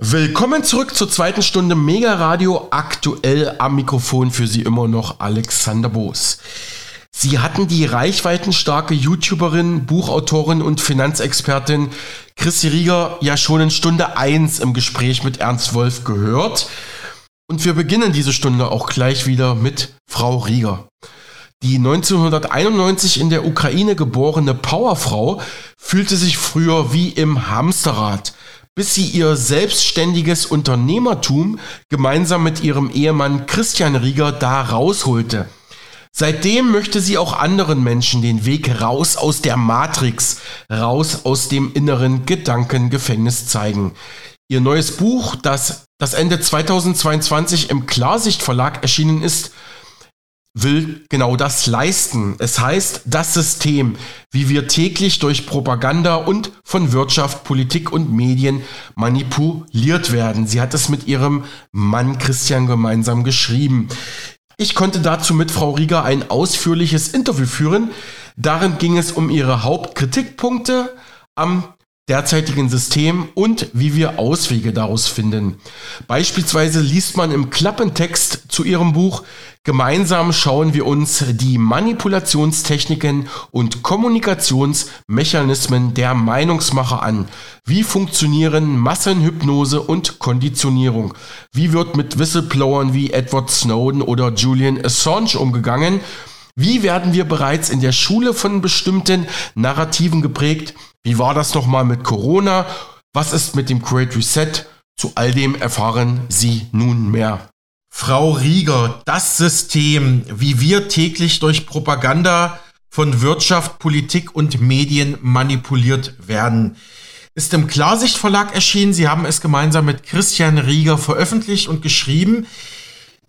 Willkommen zurück zur zweiten Stunde Mega Radio. Aktuell am Mikrofon für Sie immer noch Alexander Boos. Sie hatten die reichweitenstarke YouTuberin, Buchautorin und Finanzexpertin Chrissy Rieger ja schon in Stunde 1 im Gespräch mit Ernst Wolf gehört. Und wir beginnen diese Stunde auch gleich wieder mit Frau Rieger. Die 1991 in der Ukraine geborene Powerfrau fühlte sich früher wie im Hamsterrad bis sie ihr selbstständiges Unternehmertum gemeinsam mit ihrem Ehemann Christian Rieger da rausholte. Seitdem möchte sie auch anderen Menschen den Weg raus aus der Matrix, raus aus dem inneren Gedankengefängnis zeigen. Ihr neues Buch, das, das Ende 2022 im Klarsicht Verlag erschienen ist, will genau das leisten. Es heißt, das System, wie wir täglich durch Propaganda und von Wirtschaft, Politik und Medien manipuliert werden. Sie hat es mit ihrem Mann Christian gemeinsam geschrieben. Ich konnte dazu mit Frau Rieger ein ausführliches Interview führen. Darin ging es um ihre Hauptkritikpunkte am derzeitigen System und wie wir Auswege daraus finden. Beispielsweise liest man im Klappentext zu ihrem Buch Gemeinsam schauen wir uns die Manipulationstechniken und Kommunikationsmechanismen der Meinungsmacher an. Wie funktionieren Massenhypnose und Konditionierung? Wie wird mit Whistleblowern wie Edward Snowden oder Julian Assange umgegangen? Wie werden wir bereits in der Schule von bestimmten Narrativen geprägt? Wie war das nochmal mit Corona? Was ist mit dem Great Reset? Zu all dem erfahren Sie nun mehr. Frau Rieger, das System, wie wir täglich durch Propaganda von Wirtschaft, Politik und Medien manipuliert werden, ist im Klarsicht Verlag erschienen. Sie haben es gemeinsam mit Christian Rieger veröffentlicht und geschrieben.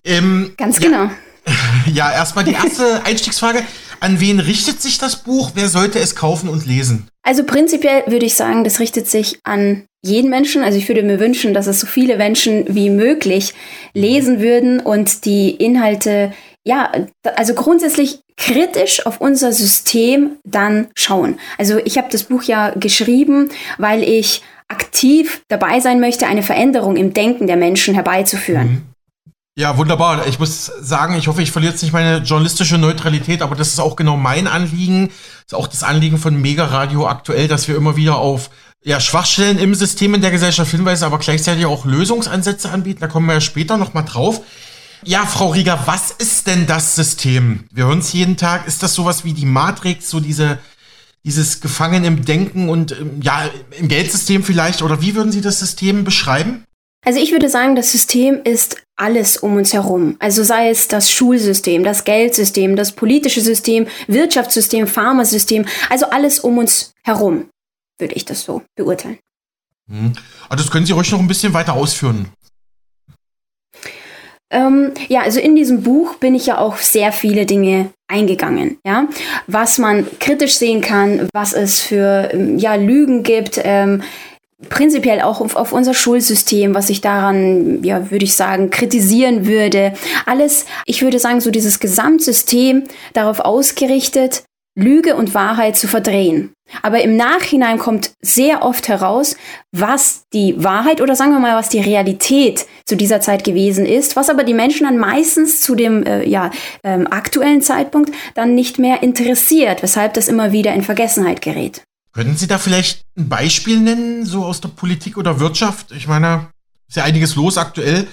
Ähm, Ganz genau. Ja, ja erstmal die erste Einstiegsfrage. An wen richtet sich das Buch? Wer sollte es kaufen und lesen? Also prinzipiell würde ich sagen, das richtet sich an jeden Menschen. Also ich würde mir wünschen, dass es so viele Menschen wie möglich lesen würden und die Inhalte, ja, also grundsätzlich kritisch auf unser System dann schauen. Also ich habe das Buch ja geschrieben, weil ich aktiv dabei sein möchte, eine Veränderung im Denken der Menschen herbeizuführen. Mhm. Ja, wunderbar. Ich muss sagen, ich hoffe, ich verliere jetzt nicht meine journalistische Neutralität, aber das ist auch genau mein Anliegen. Das ist auch das Anliegen von Mega Radio aktuell, dass wir immer wieder auf ja, Schwachstellen im System in der Gesellschaft hinweisen, aber gleichzeitig auch Lösungsansätze anbieten. Da kommen wir ja später nochmal drauf. Ja, Frau Rieger, was ist denn das System? Wir hören es jeden Tag. Ist das sowas wie die Matrix, so diese, dieses Gefangen im Denken und ähm, ja, im Geldsystem vielleicht? Oder wie würden Sie das System beschreiben? Also ich würde sagen, das System ist alles um uns herum. Also sei es das Schulsystem, das Geldsystem, das politische System, Wirtschaftssystem, Pharmasystem, also alles um uns herum, würde ich das so beurteilen. Hm. Also das können Sie ruhig noch ein bisschen weiter ausführen. Ähm, ja, also in diesem Buch bin ich ja auch sehr viele Dinge eingegangen, ja, was man kritisch sehen kann, was es für ähm, ja Lügen gibt, ähm, prinzipiell auch auf, auf, unser Schulsystem, was ich daran, ja, würde ich sagen, kritisieren würde. Alles, ich würde sagen, so dieses Gesamtsystem darauf ausgerichtet, Lüge und Wahrheit zu verdrehen. Aber im Nachhinein kommt sehr oft heraus, was die Wahrheit oder sagen wir mal, was die Realität zu dieser Zeit gewesen ist, was aber die Menschen dann meistens zu dem äh, ja, ähm, aktuellen Zeitpunkt dann nicht mehr interessiert, weshalb das immer wieder in Vergessenheit gerät. Können Sie da vielleicht ein Beispiel nennen, so aus der Politik oder Wirtschaft? Ich meine, ist ja einiges los aktuell.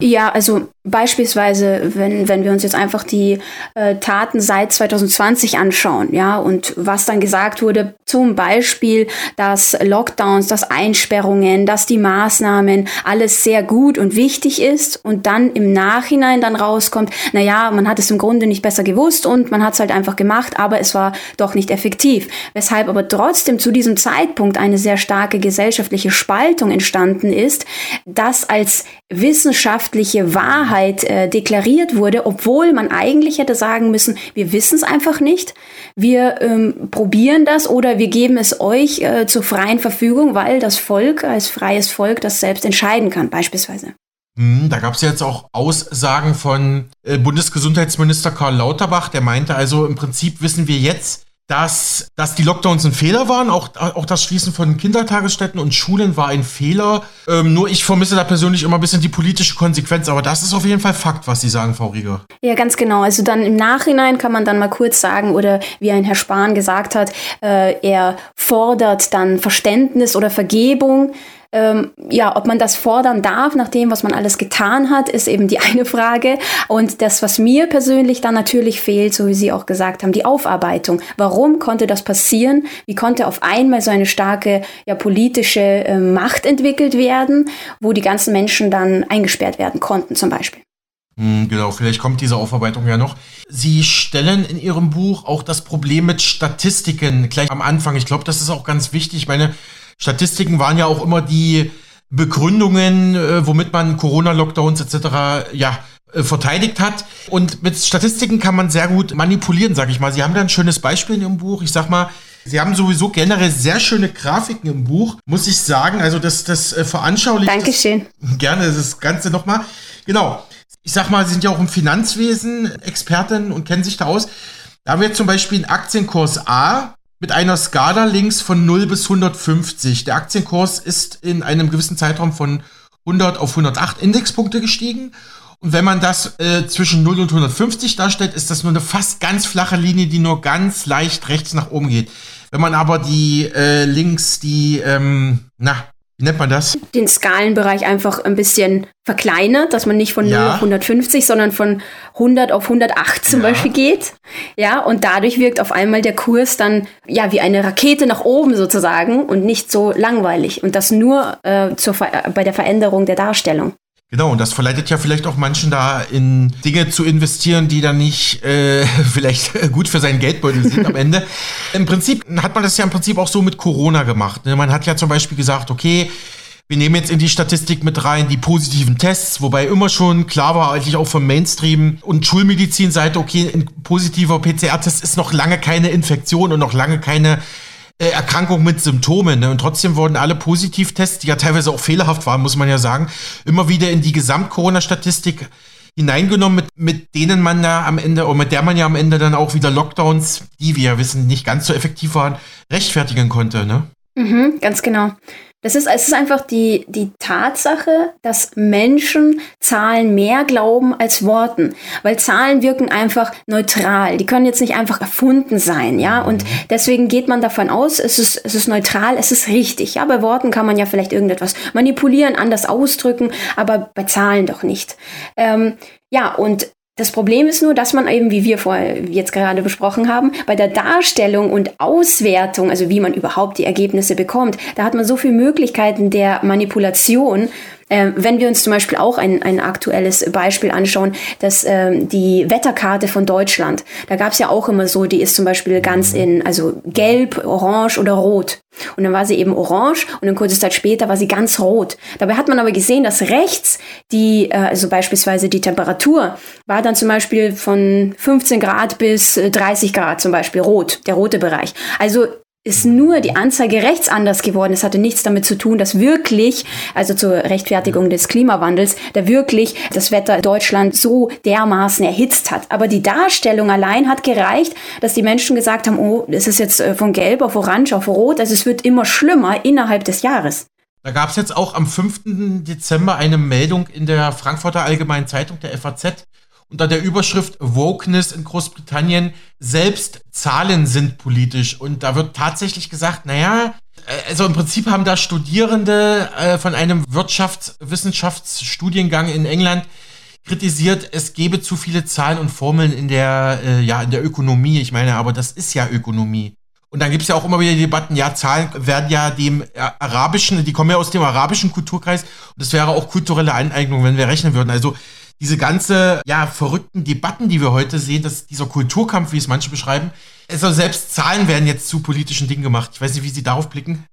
Ja, also beispielsweise, wenn, wenn wir uns jetzt einfach die äh, Taten seit 2020 anschauen, ja, und was dann gesagt wurde, zum Beispiel, dass Lockdowns, dass Einsperrungen, dass die Maßnahmen alles sehr gut und wichtig ist und dann im Nachhinein dann rauskommt, na ja, man hat es im Grunde nicht besser gewusst und man hat es halt einfach gemacht, aber es war doch nicht effektiv. Weshalb aber trotzdem zu diesem Zeitpunkt eine sehr starke gesellschaftliche Spaltung entstanden ist, das als wissenschaftliche Wahrheit äh, deklariert wurde, obwohl man eigentlich hätte sagen müssen, wir wissen es einfach nicht, wir ähm, probieren das oder wir geben es euch äh, zur freien Verfügung, weil das Volk als freies Volk das selbst entscheiden kann, beispielsweise. Hm, da gab es jetzt auch Aussagen von äh, Bundesgesundheitsminister Karl Lauterbach, der meinte also, im Prinzip wissen wir jetzt, dass, dass die Lockdowns ein Fehler waren. Auch, auch das Schließen von Kindertagesstätten und Schulen war ein Fehler. Ähm, nur ich vermisse da persönlich immer ein bisschen die politische Konsequenz. Aber das ist auf jeden Fall Fakt, was Sie sagen, Frau Rieger. Ja, ganz genau. Also dann im Nachhinein kann man dann mal kurz sagen, oder wie ein Herr Spahn gesagt hat, äh, er fordert dann Verständnis oder Vergebung ähm, ja, ob man das fordern darf, nach dem, was man alles getan hat, ist eben die eine Frage. Und das, was mir persönlich dann natürlich fehlt, so wie Sie auch gesagt haben, die Aufarbeitung. Warum konnte das passieren? Wie konnte auf einmal so eine starke ja, politische äh, Macht entwickelt werden, wo die ganzen Menschen dann eingesperrt werden konnten, zum Beispiel? Hm, genau, vielleicht kommt diese Aufarbeitung ja noch. Sie stellen in Ihrem Buch auch das Problem mit Statistiken gleich am Anfang. Ich glaube, das ist auch ganz wichtig. Ich meine, Statistiken waren ja auch immer die Begründungen, äh, womit man Corona-Lockdowns etc. ja äh, verteidigt hat. Und mit Statistiken kann man sehr gut manipulieren, sag ich mal. Sie haben da ein schönes Beispiel in Ihrem Buch. Ich sag mal, Sie haben sowieso generell sehr schöne Grafiken im Buch, muss ich sagen. Also das, das äh, veranschaulicht. Dankeschön. Das, gerne das Ganze nochmal. Genau. Ich sag mal, Sie sind ja auch im Finanzwesen Expertin und kennen sich da aus. Da haben wir zum Beispiel einen Aktienkurs A, mit einer Skala links von 0 bis 150. Der Aktienkurs ist in einem gewissen Zeitraum von 100 auf 108 Indexpunkte gestiegen. Und wenn man das äh, zwischen 0 und 150 darstellt, ist das nur eine fast ganz flache Linie, die nur ganz leicht rechts nach oben geht. Wenn man aber die äh, links, die, ähm, na, wie nennt man das? Den Skalenbereich einfach ein bisschen verkleinert, dass man nicht von 0 ja. auf 150, sondern von 100 auf 108 zum ja. Beispiel geht. Ja, und dadurch wirkt auf einmal der Kurs dann ja wie eine Rakete nach oben sozusagen und nicht so langweilig. Und das nur äh, zur bei der Veränderung der Darstellung. Genau, und das verleitet ja vielleicht auch manchen da in Dinge zu investieren, die dann nicht äh, vielleicht gut für seinen Geldbeutel sind am Ende. Im Prinzip hat man das ja im Prinzip auch so mit Corona gemacht. Ne? Man hat ja zum Beispiel gesagt, okay, wir nehmen jetzt in die Statistik mit rein die positiven Tests, wobei immer schon klar war, eigentlich auch vom Mainstream und Schulmedizinseite, okay, ein positiver PCR-Test ist noch lange keine Infektion und noch lange keine Erkrankung mit Symptomen. Ne? Und trotzdem wurden alle Positivtests, die ja teilweise auch fehlerhaft waren, muss man ja sagen, immer wieder in die Gesamt-Corona-Statistik hineingenommen, mit, mit denen man da am Ende, oder mit der man ja am Ende dann auch wieder Lockdowns, die wir ja wissen, nicht ganz so effektiv waren, rechtfertigen konnte. Ne? Mhm, ganz genau. Das ist, es ist einfach die, die Tatsache, dass Menschen Zahlen mehr glauben als Worten. Weil Zahlen wirken einfach neutral. Die können jetzt nicht einfach erfunden sein, ja. Und deswegen geht man davon aus, es ist, es ist neutral, es ist richtig. Ja, bei Worten kann man ja vielleicht irgendetwas manipulieren, anders ausdrücken, aber bei Zahlen doch nicht. Ähm, ja, und das Problem ist nur, dass man eben, wie wir vorher jetzt gerade besprochen haben, bei der Darstellung und Auswertung, also wie man überhaupt die Ergebnisse bekommt, da hat man so viele Möglichkeiten der Manipulation, ähm, wenn wir uns zum Beispiel auch ein, ein aktuelles Beispiel anschauen, dass ähm, die Wetterkarte von Deutschland, da gab es ja auch immer so, die ist zum Beispiel ganz in, also gelb, orange oder rot. Und dann war sie eben orange und dann kurze Zeit später war sie ganz rot. Dabei hat man aber gesehen, dass rechts die, äh, also beispielsweise die Temperatur, war dann zum Beispiel von 15 Grad bis 30 äh, Grad zum Beispiel rot, der rote Bereich. Also ist nur die Anzeige rechts anders geworden. Es hatte nichts damit zu tun, dass wirklich, also zur Rechtfertigung des Klimawandels, da wirklich das Wetter Deutschland so dermaßen erhitzt hat. Aber die Darstellung allein hat gereicht, dass die Menschen gesagt haben, oh, es ist jetzt äh, von gelb auf orange auf rot, also es wird immer schlimmer innerhalb des Jahres. Da gab es jetzt auch am 5. Dezember eine Meldung in der Frankfurter Allgemeinen Zeitung, der FAZ, unter der Überschrift Wokeness in Großbritannien, selbst Zahlen sind politisch. Und da wird tatsächlich gesagt, naja, äh, also im Prinzip haben da Studierende äh, von einem Wirtschaftswissenschaftsstudiengang in England kritisiert, es gebe zu viele Zahlen und Formeln in der, äh, ja, in der Ökonomie. Ich meine, aber das ist ja Ökonomie. Und dann gibt es ja auch immer wieder Debatten, ja, Zahlen werden ja dem arabischen, die kommen ja aus dem arabischen Kulturkreis und das wäre auch kulturelle Aneignung, wenn wir rechnen würden. Also diese ganze, ja, verrückten Debatten, die wir heute sehen, dass dieser Kulturkampf, wie es manche beschreiben, also selbst Zahlen werden jetzt zu politischen Dingen gemacht. Ich weiß nicht, wie Sie darauf blicken.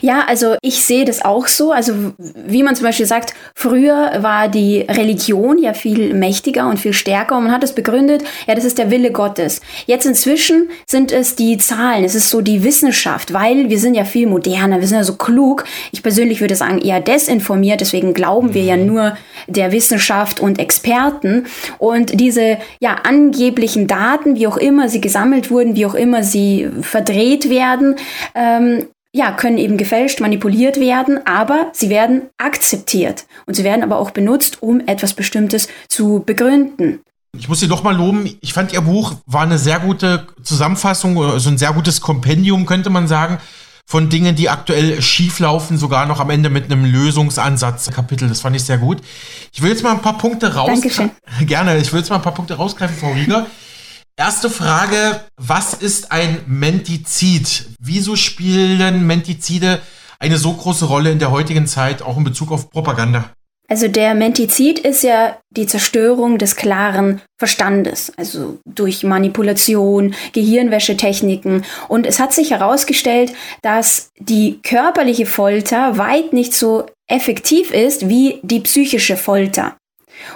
Ja, also ich sehe das auch so. Also wie man zum Beispiel sagt, früher war die Religion ja viel mächtiger und viel stärker und man hat es begründet, ja, das ist der Wille Gottes. Jetzt inzwischen sind es die Zahlen, es ist so die Wissenschaft, weil wir sind ja viel moderner, wir sind ja so klug. Ich persönlich würde sagen, eher desinformiert, deswegen glauben wir ja mhm. nur der Wissenschaft und Experten. Und diese ja angeblichen Daten, wie auch immer sie gesammelt wurden, wie auch immer sie verdreht werden, ähm, ja, können eben gefälscht, manipuliert werden, aber sie werden akzeptiert. Und sie werden aber auch benutzt, um etwas Bestimmtes zu begründen. Ich muss Sie doch mal loben. Ich fand Ihr Buch war eine sehr gute Zusammenfassung, so also ein sehr gutes Kompendium, könnte man sagen, von Dingen, die aktuell schieflaufen, sogar noch am Ende mit einem Lösungsansatz Kapitel. Das fand ich sehr gut. Ich will jetzt mal ein paar Punkte raus. Dankeschön. Gerne. Ich will jetzt mal ein paar Punkte rausgreifen, Frau Rieger. Erste Frage, was ist ein Mentizid? Wieso spielen Mentizide eine so große Rolle in der heutigen Zeit, auch in Bezug auf Propaganda? Also der Mentizid ist ja die Zerstörung des klaren Verstandes, also durch Manipulation, Gehirnwäschetechniken. Und es hat sich herausgestellt, dass die körperliche Folter weit nicht so effektiv ist wie die psychische Folter.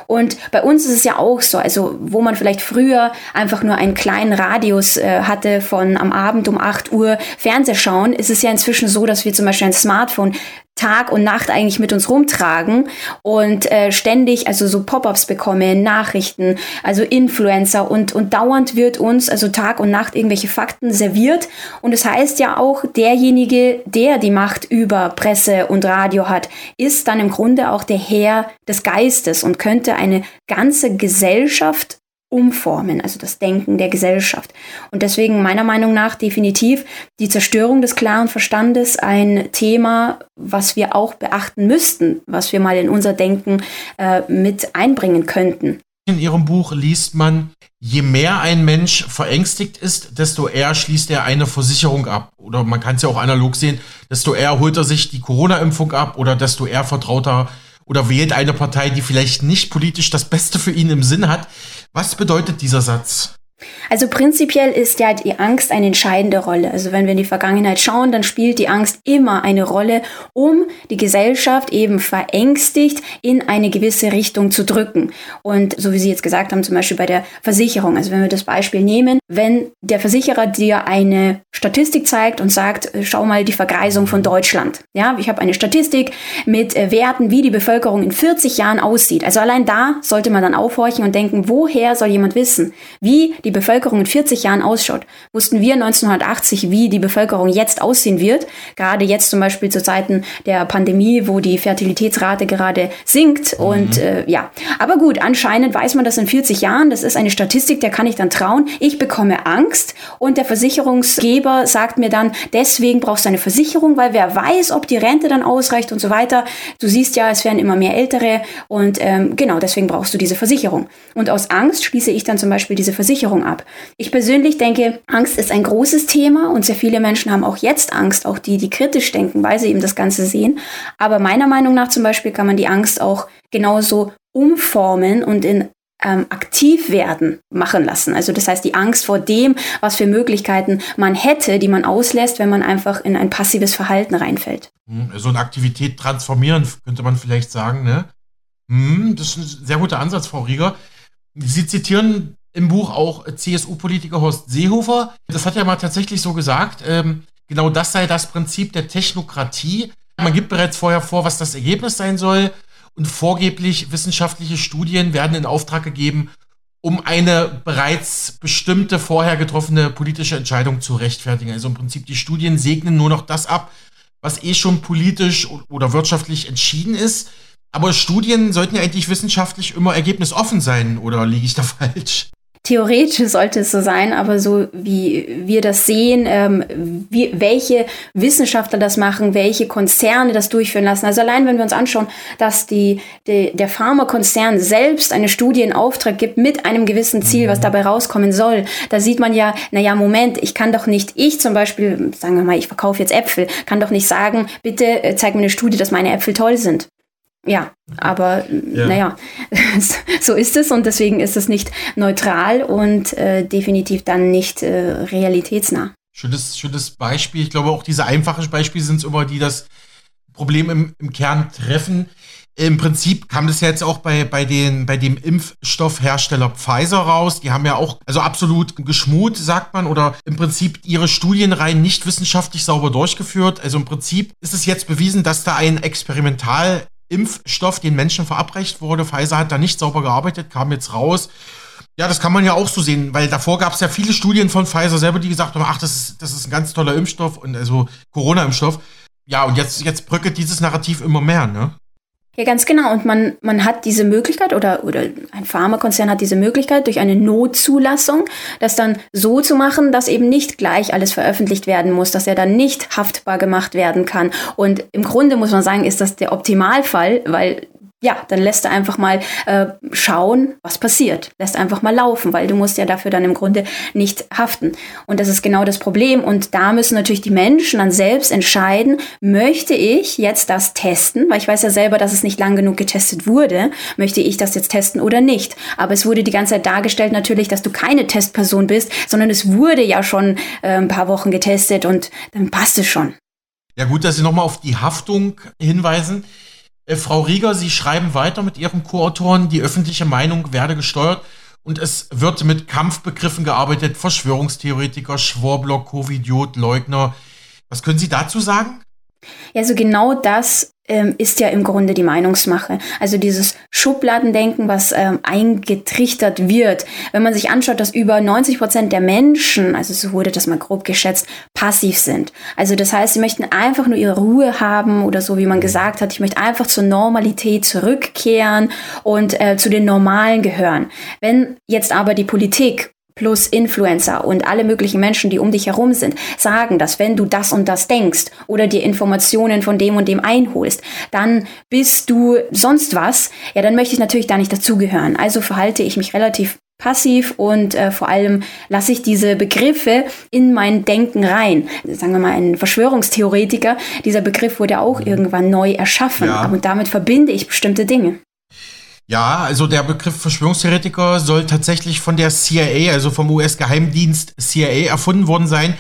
Und bei uns ist es ja auch so, also wo man vielleicht früher einfach nur einen kleinen Radius äh, hatte von am Abend um 8 Uhr Fernseh schauen, ist es ja inzwischen so, dass wir zum Beispiel ein Smartphone Tag und Nacht eigentlich mit uns rumtragen und äh, ständig also so Pop-ups bekommen, Nachrichten, also Influencer und und dauernd wird uns also Tag und Nacht irgendwelche Fakten serviert. Und das heißt ja auch derjenige, der die Macht über Presse und Radio hat, ist dann im Grunde auch der Herr des Geistes und könnte eine ganze Gesellschaft umformen, also das Denken der Gesellschaft. Und deswegen meiner Meinung nach definitiv die Zerstörung des klaren Verstandes ein Thema, was wir auch beachten müssten, was wir mal in unser Denken äh, mit einbringen könnten. In Ihrem Buch liest man, je mehr ein Mensch verängstigt ist, desto eher schließt er eine Versicherung ab. Oder man kann es ja auch analog sehen, desto eher holt er sich die Corona-Impfung ab oder desto eher vertraut er oder wählt eine Partei, die vielleicht nicht politisch das Beste für ihn im Sinn hat. Was bedeutet dieser Satz? Also prinzipiell ist ja die Angst eine entscheidende Rolle. Also wenn wir in die Vergangenheit schauen, dann spielt die Angst immer eine Rolle, um die Gesellschaft eben verängstigt in eine gewisse Richtung zu drücken. Und so wie Sie jetzt gesagt haben, zum Beispiel bei der Versicherung. Also wenn wir das Beispiel nehmen, wenn der Versicherer dir eine Statistik zeigt und sagt, schau mal die Vergreisung von Deutschland. Ja, ich habe eine Statistik mit äh, Werten, wie die Bevölkerung in 40 Jahren aussieht. Also allein da sollte man dann aufhorchen und denken, woher soll jemand wissen, wie die Bevölkerung in 40 Jahren ausschaut. Wussten wir 1980, wie die Bevölkerung jetzt aussehen wird? Gerade jetzt zum Beispiel zu Zeiten der Pandemie, wo die Fertilitätsrate gerade sinkt. Mhm. Und äh, ja, aber gut, anscheinend weiß man das in 40 Jahren. Das ist eine Statistik, der kann ich dann trauen. Ich bekomme Angst und der Versicherungsgeber sagt mir dann, deswegen brauchst du eine Versicherung, weil wer weiß, ob die Rente dann ausreicht und so weiter. Du siehst ja, es werden immer mehr Ältere und ähm, genau deswegen brauchst du diese Versicherung. Und aus Angst schließe ich dann zum Beispiel diese Versicherung ab. Ich persönlich denke, Angst ist ein großes Thema und sehr viele Menschen haben auch jetzt Angst, auch die, die kritisch denken, weil sie eben das Ganze sehen. Aber meiner Meinung nach zum Beispiel kann man die Angst auch genauso umformen und in ähm, aktiv werden machen lassen. Also das heißt die Angst vor dem, was für Möglichkeiten man hätte, die man auslässt, wenn man einfach in ein passives Verhalten reinfällt. Hm, so eine Aktivität transformieren, könnte man vielleicht sagen. Ne? Hm, das ist ein sehr guter Ansatz, Frau Rieger. Sie zitieren im Buch auch CSU-Politiker Horst Seehofer. Das hat er mal tatsächlich so gesagt. Ähm, genau das sei das Prinzip der Technokratie. Man gibt bereits vorher vor, was das Ergebnis sein soll. Und vorgeblich wissenschaftliche Studien werden in Auftrag gegeben, um eine bereits bestimmte, vorher getroffene politische Entscheidung zu rechtfertigen. Also im Prinzip die Studien segnen nur noch das ab, was eh schon politisch oder wirtschaftlich entschieden ist. Aber Studien sollten ja eigentlich wissenschaftlich immer ergebnisoffen sein, oder liege ich da falsch? Theoretisch sollte es so sein, aber so wie wir das sehen, ähm, wie, welche Wissenschaftler das machen, welche Konzerne das durchführen lassen. Also allein wenn wir uns anschauen, dass die, die, der Pharmakonzern selbst eine Studie in Auftrag gibt mit einem gewissen Ziel, was mhm. dabei rauskommen soll, da sieht man ja, naja, Moment, ich kann doch nicht, ich zum Beispiel, sagen wir mal, ich verkaufe jetzt Äpfel, kann doch nicht sagen, bitte äh, zeig mir eine Studie, dass meine Äpfel toll sind. Ja, aber ja. naja, so ist es und deswegen ist es nicht neutral und äh, definitiv dann nicht äh, realitätsnah. Schönes, schönes Beispiel. Ich glaube, auch diese einfachen Beispiele sind es immer, die das Problem im, im Kern treffen. Im Prinzip kam das ja jetzt auch bei, bei, den, bei dem Impfstoffhersteller Pfizer raus. Die haben ja auch, also absolut geschmut, sagt man, oder im Prinzip ihre Studienreihen nicht wissenschaftlich sauber durchgeführt. Also im Prinzip ist es jetzt bewiesen, dass da ein Experimentalimpfstoff den Menschen verabreicht wurde. Pfizer hat da nicht sauber gearbeitet, kam jetzt raus. Ja, das kann man ja auch so sehen, weil davor gab es ja viele Studien von Pfizer selber, die gesagt haben, ach, das ist, das ist ein ganz toller Impfstoff und also Corona-Impfstoff. Ja, und jetzt, jetzt bröckelt dieses Narrativ immer mehr, ne? Ja, ganz genau. Und man, man hat diese Möglichkeit oder, oder ein Pharmakonzern hat diese Möglichkeit durch eine Notzulassung, das dann so zu machen, dass eben nicht gleich alles veröffentlicht werden muss, dass er dann nicht haftbar gemacht werden kann. Und im Grunde muss man sagen, ist das der Optimalfall, weil ja, dann lässt du einfach mal äh, schauen, was passiert. Lässt einfach mal laufen, weil du musst ja dafür dann im Grunde nicht haften. Und das ist genau das Problem. Und da müssen natürlich die Menschen dann selbst entscheiden, möchte ich jetzt das testen, weil ich weiß ja selber, dass es nicht lang genug getestet wurde, möchte ich das jetzt testen oder nicht. Aber es wurde die ganze Zeit dargestellt natürlich, dass du keine Testperson bist, sondern es wurde ja schon äh, ein paar Wochen getestet und dann passt es schon. Ja gut, dass Sie nochmal auf die Haftung hinweisen. Äh, Frau Rieger, Sie schreiben weiter mit Ihren Co-Autoren, die öffentliche Meinung werde gesteuert und es wird mit Kampfbegriffen gearbeitet, Verschwörungstheoretiker, Schwurbler, Covidiot, Leugner. Was können Sie dazu sagen? Ja, so genau das ähm, ist ja im Grunde die Meinungsmache. Also dieses Schubladendenken, was ähm, eingetrichtert wird. Wenn man sich anschaut, dass über 90 Prozent der Menschen, also so wurde das mal grob geschätzt, passiv sind. Also das heißt, sie möchten einfach nur ihre Ruhe haben oder so, wie man gesagt hat, ich möchte einfach zur Normalität zurückkehren und äh, zu den Normalen gehören. Wenn jetzt aber die Politik plus Influencer und alle möglichen Menschen, die um dich herum sind, sagen, dass wenn du das und das denkst oder dir Informationen von dem und dem einholst, dann bist du sonst was, ja, dann möchte ich natürlich da nicht dazugehören. Also verhalte ich mich relativ passiv und äh, vor allem lasse ich diese Begriffe in mein Denken rein. Sagen wir mal, ein Verschwörungstheoretiker, dieser Begriff wurde auch irgendwann neu erschaffen ja. und damit verbinde ich bestimmte Dinge. Ja, also der Begriff Verschwörungstheoretiker soll tatsächlich von der CIA, also vom US-Geheimdienst CIA erfunden worden sein,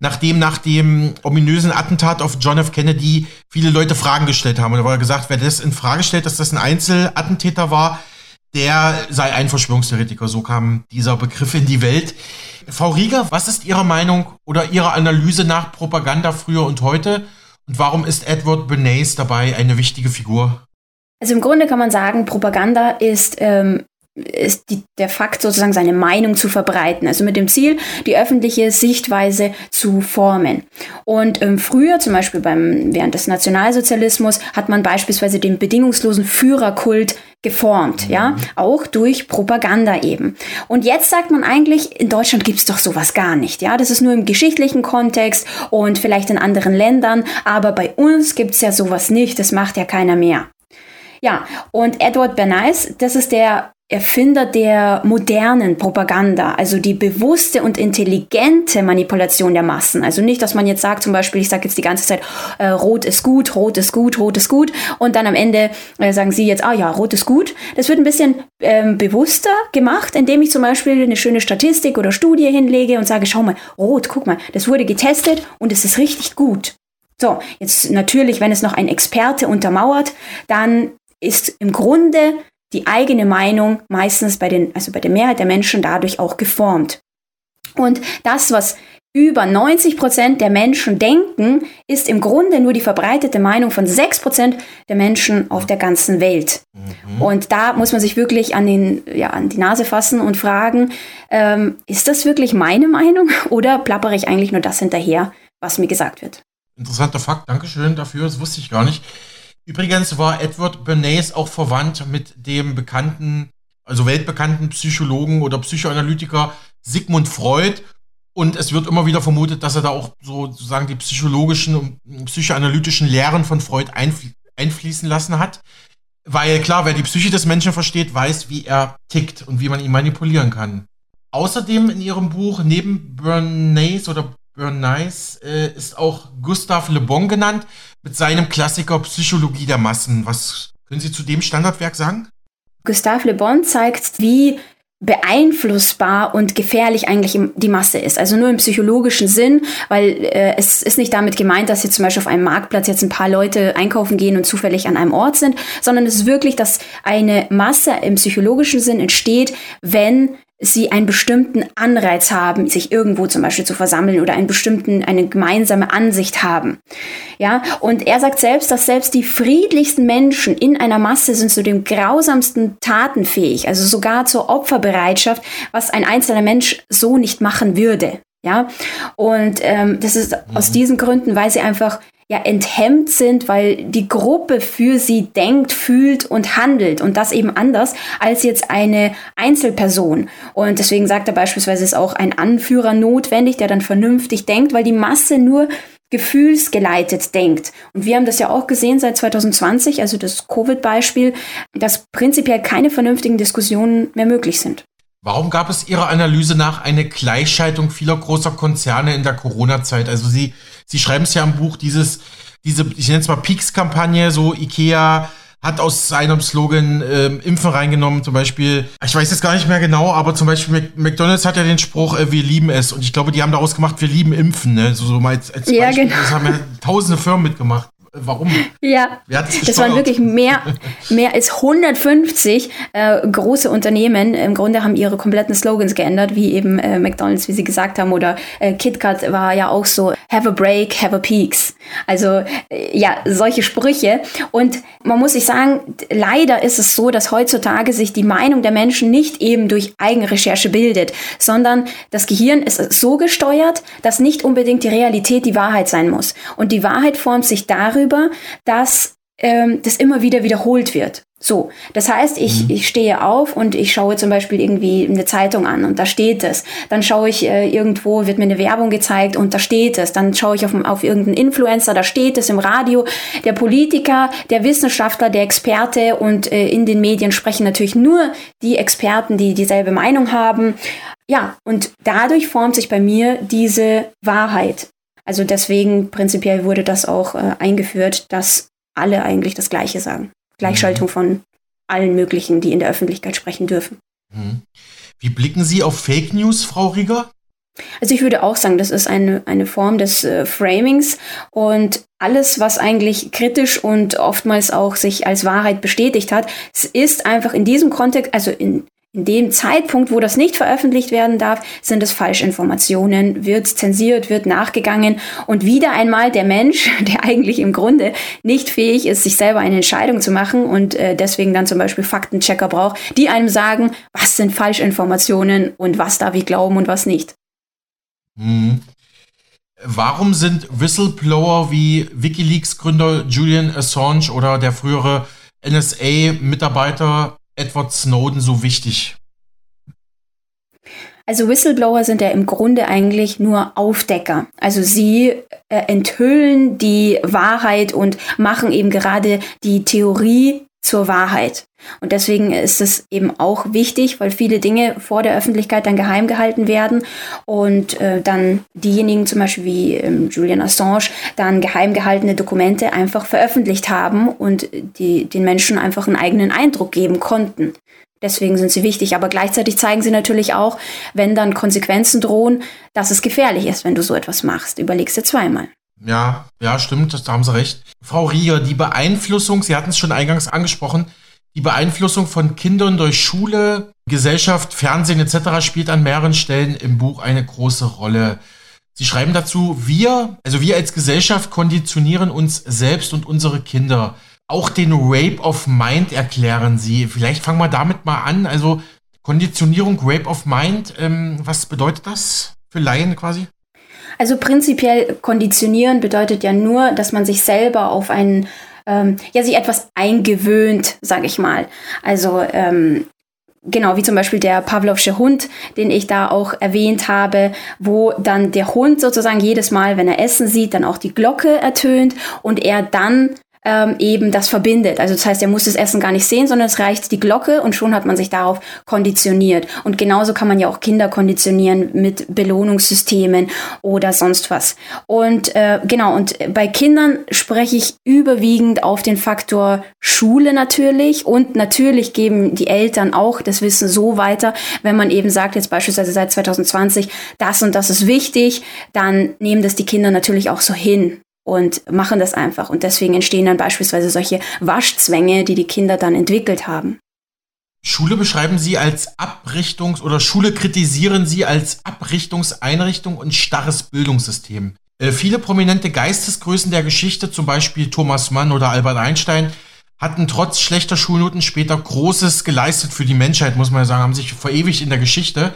nachdem nach dem ominösen Attentat auf John F. Kennedy viele Leute Fragen gestellt haben. Und da war gesagt, wer das in Frage stellt, dass das ein Einzelattentäter war, der sei ein Verschwörungstheoretiker. So kam dieser Begriff in die Welt. Frau Rieger, was ist Ihre Meinung oder Ihre Analyse nach Propaganda früher und heute? Und warum ist Edward Bernays dabei eine wichtige Figur? Also im Grunde kann man sagen, Propaganda ist ähm, ist die, der Fakt sozusagen seine Meinung zu verbreiten, also mit dem Ziel, die öffentliche Sichtweise zu formen. Und ähm, früher, zum Beispiel beim, während des Nationalsozialismus, hat man beispielsweise den bedingungslosen Führerkult geformt, mhm. ja, auch durch Propaganda eben. Und jetzt sagt man eigentlich, in Deutschland gibt's doch sowas gar nicht, ja, das ist nur im geschichtlichen Kontext und vielleicht in anderen Ländern, aber bei uns gibt's ja sowas nicht, das macht ja keiner mehr. Ja, und Edward Bernays, das ist der Erfinder der modernen Propaganda, also die bewusste und intelligente Manipulation der Massen. Also nicht, dass man jetzt sagt, zum Beispiel, ich sage jetzt die ganze Zeit, äh, rot ist gut, rot ist gut, rot ist gut, und dann am Ende äh, sagen sie jetzt, ah ja, rot ist gut. Das wird ein bisschen ähm, bewusster gemacht, indem ich zum Beispiel eine schöne Statistik oder Studie hinlege und sage, schau mal, rot, guck mal, das wurde getestet und es ist richtig gut. So, jetzt natürlich, wenn es noch ein Experte untermauert, dann ist im Grunde die eigene Meinung meistens bei den, also bei der Mehrheit der Menschen dadurch auch geformt. Und das, was über 90 Prozent der Menschen denken, ist im Grunde nur die verbreitete Meinung von 6 Prozent der Menschen auf der ganzen Welt. Mhm. Und da muss man sich wirklich an, den, ja, an die Nase fassen und fragen, ähm, ist das wirklich meine Meinung oder plappere ich eigentlich nur das hinterher, was mir gesagt wird? Interessanter Fakt, Dankeschön dafür, das wusste ich gar nicht. Übrigens war Edward Bernays auch verwandt mit dem bekannten, also weltbekannten Psychologen oder Psychoanalytiker Sigmund Freud. Und es wird immer wieder vermutet, dass er da auch sozusagen die psychologischen und psychoanalytischen Lehren von Freud einfl einfließen lassen hat. Weil klar, wer die Psyche des Menschen versteht, weiß, wie er tickt und wie man ihn manipulieren kann. Außerdem in ihrem Buch neben Bernays oder Bernays äh, ist auch Gustave Le Bon genannt mit seinem Klassiker Psychologie der Massen. Was können Sie zu dem Standardwerk sagen? Gustave Le Bon zeigt, wie beeinflussbar und gefährlich eigentlich die Masse ist. Also nur im psychologischen Sinn, weil äh, es ist nicht damit gemeint, dass jetzt zum Beispiel auf einem Marktplatz jetzt ein paar Leute einkaufen gehen und zufällig an einem Ort sind, sondern es ist wirklich, dass eine Masse im psychologischen Sinn entsteht, wenn sie einen bestimmten Anreiz haben, sich irgendwo zum Beispiel zu versammeln oder einen bestimmten, eine gemeinsame Ansicht haben. Ja, und er sagt selbst, dass selbst die friedlichsten Menschen in einer Masse sind zu den grausamsten Taten fähig, also sogar zur Opferbereitschaft, was ein einzelner Mensch so nicht machen würde. Ja, und ähm, das ist mhm. aus diesen Gründen, weil sie einfach ja enthemmt sind, weil die Gruppe für sie denkt, fühlt und handelt und das eben anders als jetzt eine Einzelperson. Und deswegen sagt er beispielsweise, ist auch ein Anführer notwendig, der dann vernünftig denkt, weil die Masse nur gefühlsgeleitet denkt. Und wir haben das ja auch gesehen seit 2020, also das Covid-Beispiel, dass prinzipiell keine vernünftigen Diskussionen mehr möglich sind. Warum gab es Ihrer Analyse nach eine Gleichschaltung vieler großer Konzerne in der Corona-Zeit? Also Sie, Sie schreiben es ja im Buch, dieses, diese, ich nenne es mal Peaks-Kampagne, so Ikea hat aus seinem Slogan ähm, Impfen reingenommen, zum Beispiel, ich weiß jetzt gar nicht mehr genau, aber zum Beispiel McDonalds hat ja den Spruch, äh, wir lieben es. Und ich glaube, die haben daraus gemacht, wir lieben Impfen, ne? So, so mal als, als ja, Genau. Das haben ja tausende Firmen mitgemacht. Warum? Ja, das waren wirklich mehr, mehr als 150 äh, große Unternehmen. Im Grunde haben ihre kompletten Slogans geändert, wie eben äh, McDonald's, wie sie gesagt haben, oder äh, KitKat war ja auch so, have a break, have a peaks. Also äh, ja, solche Sprüche. Und man muss sich sagen, leider ist es so, dass heutzutage sich die Meinung der Menschen nicht eben durch Eigenrecherche bildet, sondern das Gehirn ist so gesteuert, dass nicht unbedingt die Realität die Wahrheit sein muss. Und die Wahrheit formt sich darüber, darüber, dass ähm, das immer wieder wiederholt wird. So, das heißt, ich, mhm. ich stehe auf und ich schaue zum Beispiel irgendwie eine Zeitung an und da steht es. Dann schaue ich äh, irgendwo, wird mir eine Werbung gezeigt und da steht es. Dann schaue ich auf, auf irgendeinen Influencer, da steht es im Radio. Der Politiker, der Wissenschaftler, der Experte und äh, in den Medien sprechen natürlich nur die Experten, die dieselbe Meinung haben. Ja, und dadurch formt sich bei mir diese Wahrheit. Also deswegen prinzipiell wurde das auch äh, eingeführt, dass alle eigentlich das Gleiche sagen. Gleichschaltung mhm. von allen möglichen, die in der Öffentlichkeit sprechen dürfen. Mhm. Wie blicken Sie auf Fake News, Frau Rieger? Also ich würde auch sagen, das ist eine, eine Form des äh, Framings und alles, was eigentlich kritisch und oftmals auch sich als Wahrheit bestätigt hat, es ist einfach in diesem Kontext, also in, in dem Zeitpunkt, wo das nicht veröffentlicht werden darf, sind es Falschinformationen, wird zensiert, wird nachgegangen und wieder einmal der Mensch, der eigentlich im Grunde nicht fähig ist, sich selber eine Entscheidung zu machen und äh, deswegen dann zum Beispiel Faktenchecker braucht, die einem sagen, was sind Falschinformationen und was darf ich glauben und was nicht. Mhm. Warum sind Whistleblower wie Wikileaks-Gründer Julian Assange oder der frühere NSA-Mitarbeiter Edward Snowden so wichtig? Also Whistleblower sind ja im Grunde eigentlich nur Aufdecker. Also sie äh, enthüllen die Wahrheit und machen eben gerade die Theorie zur Wahrheit. Und deswegen ist es eben auch wichtig, weil viele Dinge vor der Öffentlichkeit dann geheim gehalten werden und äh, dann diejenigen zum Beispiel wie ähm, Julian Assange dann geheim gehaltene Dokumente einfach veröffentlicht haben und die, den Menschen einfach einen eigenen Eindruck geben konnten. Deswegen sind sie wichtig, aber gleichzeitig zeigen sie natürlich auch, wenn dann Konsequenzen drohen, dass es gefährlich ist, wenn du so etwas machst. Überlegst du zweimal. Ja, ja, stimmt, da haben Sie recht. Frau Rieger, die Beeinflussung, Sie hatten es schon eingangs angesprochen, die Beeinflussung von Kindern durch Schule, Gesellschaft, Fernsehen etc. spielt an mehreren Stellen im Buch eine große Rolle. Sie schreiben dazu, wir, also wir als Gesellschaft konditionieren uns selbst und unsere Kinder. Auch den Rape of Mind erklären Sie. Vielleicht fangen wir damit mal an. Also Konditionierung, Rape of Mind, ähm, was bedeutet das für Laien quasi? Also prinzipiell konditionieren bedeutet ja nur, dass man sich selber auf einen, ähm, ja, sich etwas eingewöhnt, sage ich mal. Also ähm, Genau, wie zum Beispiel der Pavlovsche Hund, den ich da auch erwähnt habe, wo dann der Hund sozusagen jedes Mal, wenn er Essen sieht, dann auch die Glocke ertönt und er dann ähm, eben das verbindet. Also das heißt, er muss das Essen gar nicht sehen, sondern es reicht die Glocke und schon hat man sich darauf konditioniert. Und genauso kann man ja auch Kinder konditionieren mit Belohnungssystemen oder sonst was. Und äh, genau, und bei Kindern spreche ich überwiegend auf den Faktor Schule natürlich und natürlich geben die Eltern auch das Wissen so weiter, wenn man eben sagt, jetzt beispielsweise seit 2020, das und das ist wichtig, dann nehmen das die Kinder natürlich auch so hin und machen das einfach. Und deswegen entstehen dann beispielsweise solche Waschzwänge, die die Kinder dann entwickelt haben. Schule beschreiben Sie als Abrichtungs- oder Schule kritisieren Sie als Abrichtungseinrichtung und starres Bildungssystem. Äh, viele prominente Geistesgrößen der Geschichte, zum Beispiel Thomas Mann oder Albert Einstein, hatten trotz schlechter Schulnoten später Großes geleistet für die Menschheit, muss man ja sagen, haben sich verewigt in der Geschichte.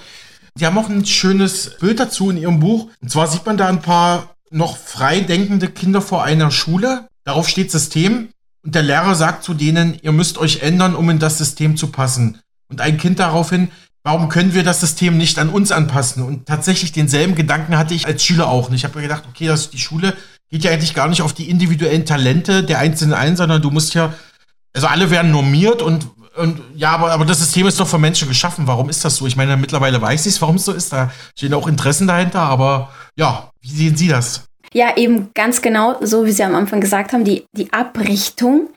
Sie haben auch ein schönes Bild dazu in Ihrem Buch. Und zwar sieht man da ein paar noch frei denkende Kinder vor einer Schule. Darauf steht System. Und der Lehrer sagt zu denen, ihr müsst euch ändern, um in das System zu passen. Und ein Kind daraufhin, warum können wir das System nicht an uns anpassen? Und tatsächlich denselben Gedanken hatte ich als Schüler auch. Und ich habe mir gedacht, okay, das, die Schule geht ja eigentlich gar nicht auf die individuellen Talente der Einzelnen ein, sondern du musst ja, also alle werden normiert und und ja, aber, aber das System ist doch für Menschen geschaffen. Warum ist das so? Ich meine, mittlerweile weiß ich es, warum es so ist. Da stehen auch Interessen dahinter, aber ja, wie sehen Sie das? Ja, eben ganz genau, so wie Sie am Anfang gesagt haben, die, die Abrichtung.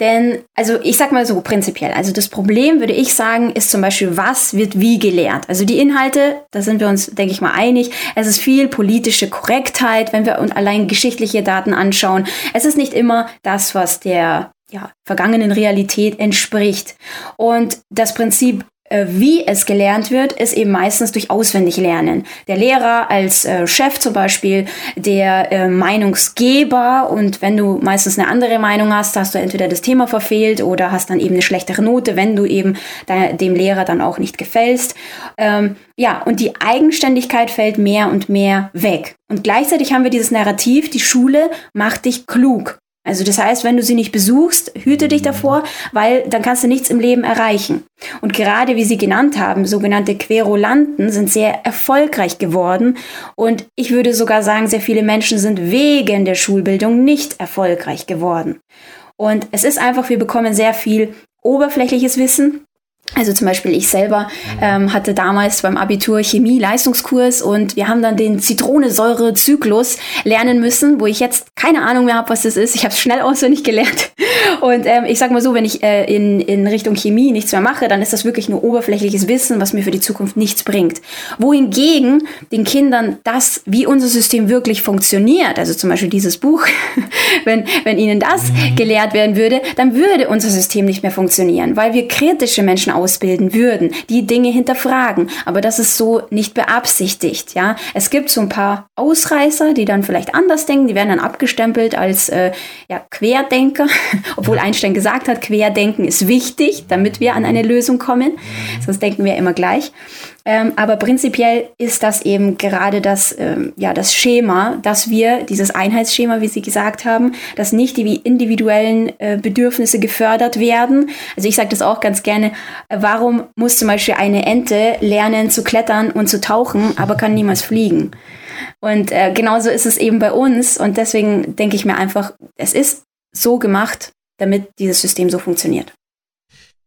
Denn, also ich sag mal so prinzipiell, also das Problem, würde ich sagen, ist zum Beispiel, was wird wie gelehrt. Also die Inhalte, da sind wir uns, denke ich mal, einig. Es ist viel politische Korrektheit, wenn wir uns allein geschichtliche Daten anschauen. Es ist nicht immer das, was der ja, vergangenen Realität entspricht. Und das Prinzip äh, wie es gelernt wird, ist eben meistens durch auswendig lernen. Der Lehrer als äh, Chef zum Beispiel, der äh, Meinungsgeber und wenn du meistens eine andere Meinung hast, hast du entweder das Thema verfehlt oder hast dann eben eine schlechtere Note, wenn du eben dem Lehrer dann auch nicht gefällst. Ähm, ja, und die Eigenständigkeit fällt mehr und mehr weg. Und gleichzeitig haben wir dieses Narrativ, die Schule macht dich klug. Also das heißt, wenn du sie nicht besuchst, hüte dich davor, weil dann kannst du nichts im Leben erreichen. Und gerade wie Sie genannt haben, sogenannte Querulanten sind sehr erfolgreich geworden. Und ich würde sogar sagen, sehr viele Menschen sind wegen der Schulbildung nicht erfolgreich geworden. Und es ist einfach, wir bekommen sehr viel oberflächliches Wissen, also zum Beispiel ich selber ähm, hatte damals beim Abitur Chemie-Leistungskurs und wir haben dann den Zitronensäure-Zyklus lernen müssen, wo ich jetzt keine Ahnung mehr habe, was das ist. Ich habe es schnell auswendig gelernt. Und ähm, ich sag mal so, wenn ich äh, in, in Richtung Chemie nichts mehr mache, dann ist das wirklich nur oberflächliches Wissen, was mir für die Zukunft nichts bringt. Wohingegen den Kindern das, wie unser System wirklich funktioniert, also zum Beispiel dieses Buch, wenn, wenn ihnen das mhm. gelehrt werden würde, dann würde unser System nicht mehr funktionieren, weil wir kritische Menschen ausbilden würden, die Dinge hinterfragen. Aber das ist so nicht beabsichtigt. Ja, es gibt so ein paar Ausreißer, die dann vielleicht anders denken. Die werden dann abgestempelt als äh, ja, Querdenker, obwohl Einstein gesagt hat, Querdenken ist wichtig, damit wir an eine Lösung kommen. Sonst denken wir immer gleich. Ähm, aber prinzipiell ist das eben gerade das, ähm, ja, das Schema, dass wir, dieses Einheitsschema, wie Sie gesagt haben, dass nicht die individuellen äh, Bedürfnisse gefördert werden. Also ich sage das auch ganz gerne, äh, warum muss zum Beispiel eine Ente lernen zu klettern und zu tauchen, aber kann niemals fliegen? Und äh, genauso ist es eben bei uns. Und deswegen denke ich mir einfach, es ist so gemacht, damit dieses System so funktioniert.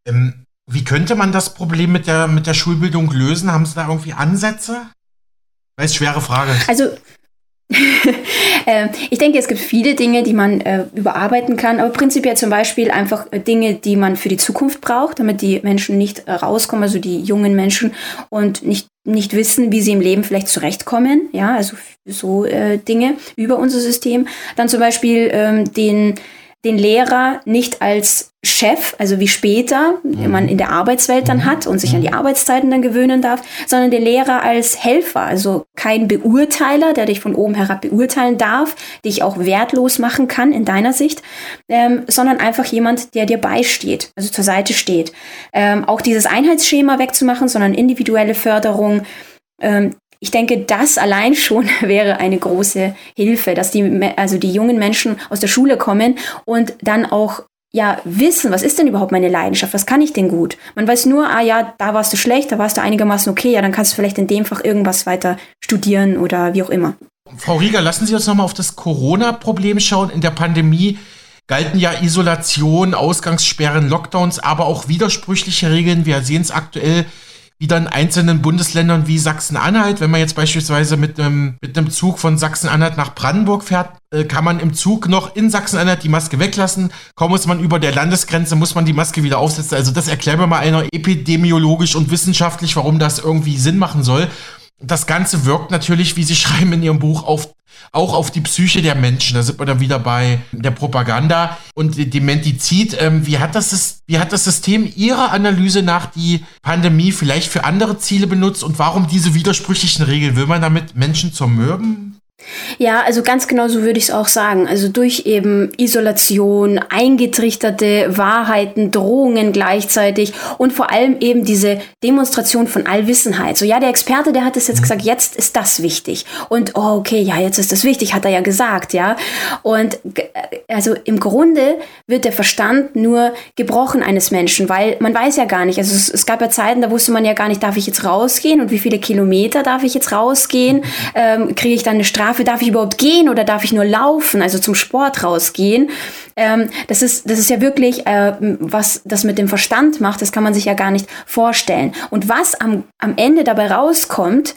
Ähm, wie könnte man das Problem mit der, mit der Schulbildung lösen? Haben Sie da irgendwie Ansätze? Weiß, schwere Frage. Also, äh, ich denke, es gibt viele Dinge, die man äh, überarbeiten kann, aber prinzipiell zum Beispiel einfach äh, Dinge, die man für die Zukunft braucht, damit die Menschen nicht äh, rauskommen, also die jungen Menschen und nicht nicht wissen, wie sie im Leben vielleicht zurechtkommen, ja, also so äh, Dinge über unser System. Dann zum Beispiel ähm, den den Lehrer nicht als Chef, also wie später mhm. man in der Arbeitswelt dann mhm. hat und sich an die mhm. Arbeitszeiten dann gewöhnen darf, sondern den Lehrer als Helfer, also kein Beurteiler, der dich von oben herab beurteilen darf, dich auch wertlos machen kann in deiner Sicht, ähm, sondern einfach jemand, der dir beisteht, also zur Seite steht. Ähm, auch dieses Einheitsschema wegzumachen, sondern individuelle Förderung, ähm, ich denke, das allein schon wäre eine große Hilfe, dass die, also die jungen Menschen aus der Schule kommen und dann auch ja, wissen, was ist denn überhaupt meine Leidenschaft? Was kann ich denn gut? Man weiß nur, ah ja, da warst du schlecht, da warst du einigermaßen okay, ja, dann kannst du vielleicht in dem Fach irgendwas weiter studieren oder wie auch immer. Frau Rieger, lassen Sie uns nochmal auf das Corona-Problem schauen. In der Pandemie galten ja Isolation, Ausgangssperren, Lockdowns, aber auch widersprüchliche Regeln. Wir sehen es aktuell wieder in einzelnen Bundesländern wie Sachsen-Anhalt. Wenn man jetzt beispielsweise mit einem, mit einem Zug von Sachsen-Anhalt nach Brandenburg fährt, äh, kann man im Zug noch in Sachsen-Anhalt die Maske weglassen. Kaum muss man über der Landesgrenze, muss man die Maske wieder aufsetzen. Also das erklären wir mal einer epidemiologisch und wissenschaftlich, warum das irgendwie Sinn machen soll. Das Ganze wirkt natürlich, wie Sie schreiben in Ihrem Buch, auf auch auf die Psyche der Menschen. Da sind wir dann wieder bei der Propaganda und dem Mentizid. Ähm, wie, hat das, wie hat das System Ihrer Analyse nach die Pandemie vielleicht für andere Ziele benutzt und warum diese widersprüchlichen Regeln? Will man damit Menschen zermürben? Ja, also ganz genau so würde ich es auch sagen. Also durch eben Isolation, eingetrichterte Wahrheiten, Drohungen gleichzeitig und vor allem eben diese Demonstration von Allwissenheit. So, ja, der Experte, der hat es jetzt mhm. gesagt, jetzt ist das wichtig. Und, oh, okay, ja, jetzt ist das wichtig, hat er ja gesagt, ja. Und also im Grunde wird der Verstand nur gebrochen eines Menschen, weil man weiß ja gar nicht. Also es, es gab ja Zeiten, da wusste man ja gar nicht, darf ich jetzt rausgehen und wie viele Kilometer darf ich jetzt rausgehen? Mhm. Ähm, Kriege ich dann eine Strafe? Strafe, darf ich überhaupt gehen oder darf ich nur laufen, also zum Sport rausgehen? Ähm, das, ist, das ist ja wirklich, äh, was das mit dem Verstand macht, das kann man sich ja gar nicht vorstellen. Und was am, am Ende dabei rauskommt,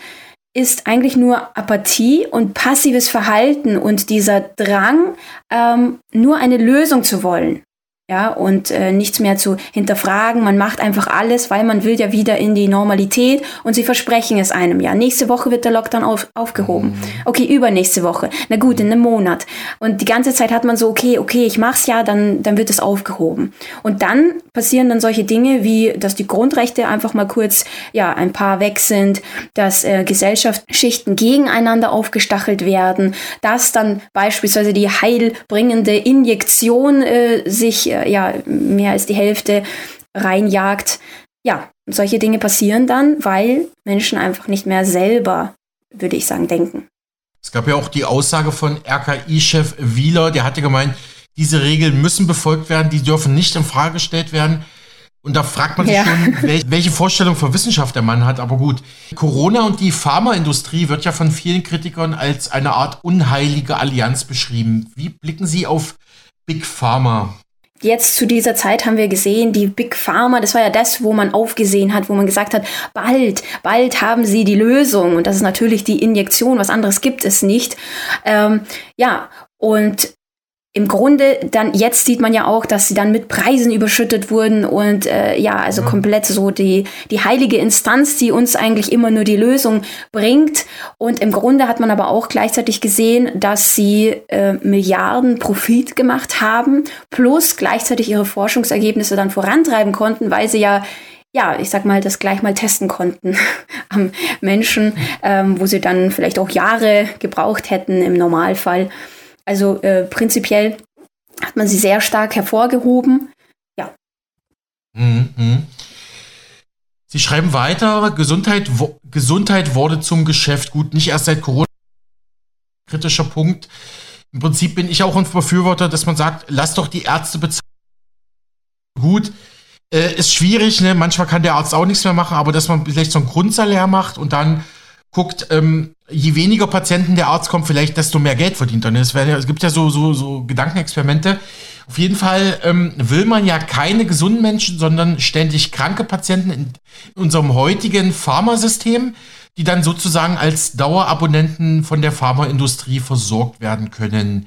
ist eigentlich nur Apathie und passives Verhalten und dieser Drang, ähm, nur eine Lösung zu wollen ja, und äh, nichts mehr zu hinterfragen. Man macht einfach alles, weil man will ja wieder in die Normalität und sie versprechen es einem ja. Nächste Woche wird der Lockdown auf, aufgehoben. Mhm. Okay, übernächste Woche. Na gut, in einem Monat. Und die ganze Zeit hat man so, okay, okay, ich mach's ja, dann, dann wird es aufgehoben. Und dann passieren dann solche Dinge wie, dass die Grundrechte einfach mal kurz, ja, ein paar weg sind, dass äh, Gesellschaftsschichten gegeneinander aufgestachelt werden, dass dann beispielsweise die heilbringende Injektion äh, sich äh, ja mehr als die Hälfte reinjagt. Ja, solche Dinge passieren dann, weil Menschen einfach nicht mehr selber, würde ich sagen, denken. Es gab ja auch die Aussage von RKI-Chef Wieler, der hatte gemeint, diese Regeln müssen befolgt werden, die dürfen nicht in Frage gestellt werden. Und da fragt man sich ja. schon, welche Vorstellung von Wissenschaft der Mann hat. Aber gut, Corona und die Pharmaindustrie wird ja von vielen Kritikern als eine Art unheilige Allianz beschrieben. Wie blicken Sie auf Big Pharma? Jetzt zu dieser Zeit haben wir gesehen, die Big Pharma, das war ja das, wo man aufgesehen hat, wo man gesagt hat, bald, bald haben sie die Lösung. Und das ist natürlich die Injektion, was anderes gibt es nicht. Ähm, ja, und im Grunde dann jetzt sieht man ja auch, dass sie dann mit Preisen überschüttet wurden und äh, ja, also ja. komplett so die, die heilige Instanz, die uns eigentlich immer nur die Lösung bringt. Und im Grunde hat man aber auch gleichzeitig gesehen, dass sie äh, Milliarden Profit gemacht haben, plus gleichzeitig ihre Forschungsergebnisse dann vorantreiben konnten, weil sie ja ja, ich sag mal, das gleich mal testen konnten am Menschen, ähm, wo sie dann vielleicht auch Jahre gebraucht hätten im Normalfall. Also äh, prinzipiell hat man sie sehr stark hervorgehoben. Ja. Mhm. Sie schreiben weiter, Gesundheit, wo, Gesundheit wurde zum Geschäft. Gut, nicht erst seit Corona. Kritischer Punkt. Im Prinzip bin ich auch ein Befürworter, dass man sagt, lass doch die Ärzte bezahlen. Gut, äh, ist schwierig, ne? Manchmal kann der Arzt auch nichts mehr machen, aber dass man vielleicht so einen Grundsalär macht und dann guckt, ähm, je weniger Patienten der Arzt kommt, vielleicht desto mehr Geld verdient er. Ne? Es, gibt ja so, so, so Gedankenexperimente. Auf jeden Fall ähm, will man ja keine gesunden Menschen, sondern ständig kranke Patienten in unserem heutigen Pharmasystem, die dann sozusagen als Dauerabonnenten von der Pharmaindustrie versorgt werden können.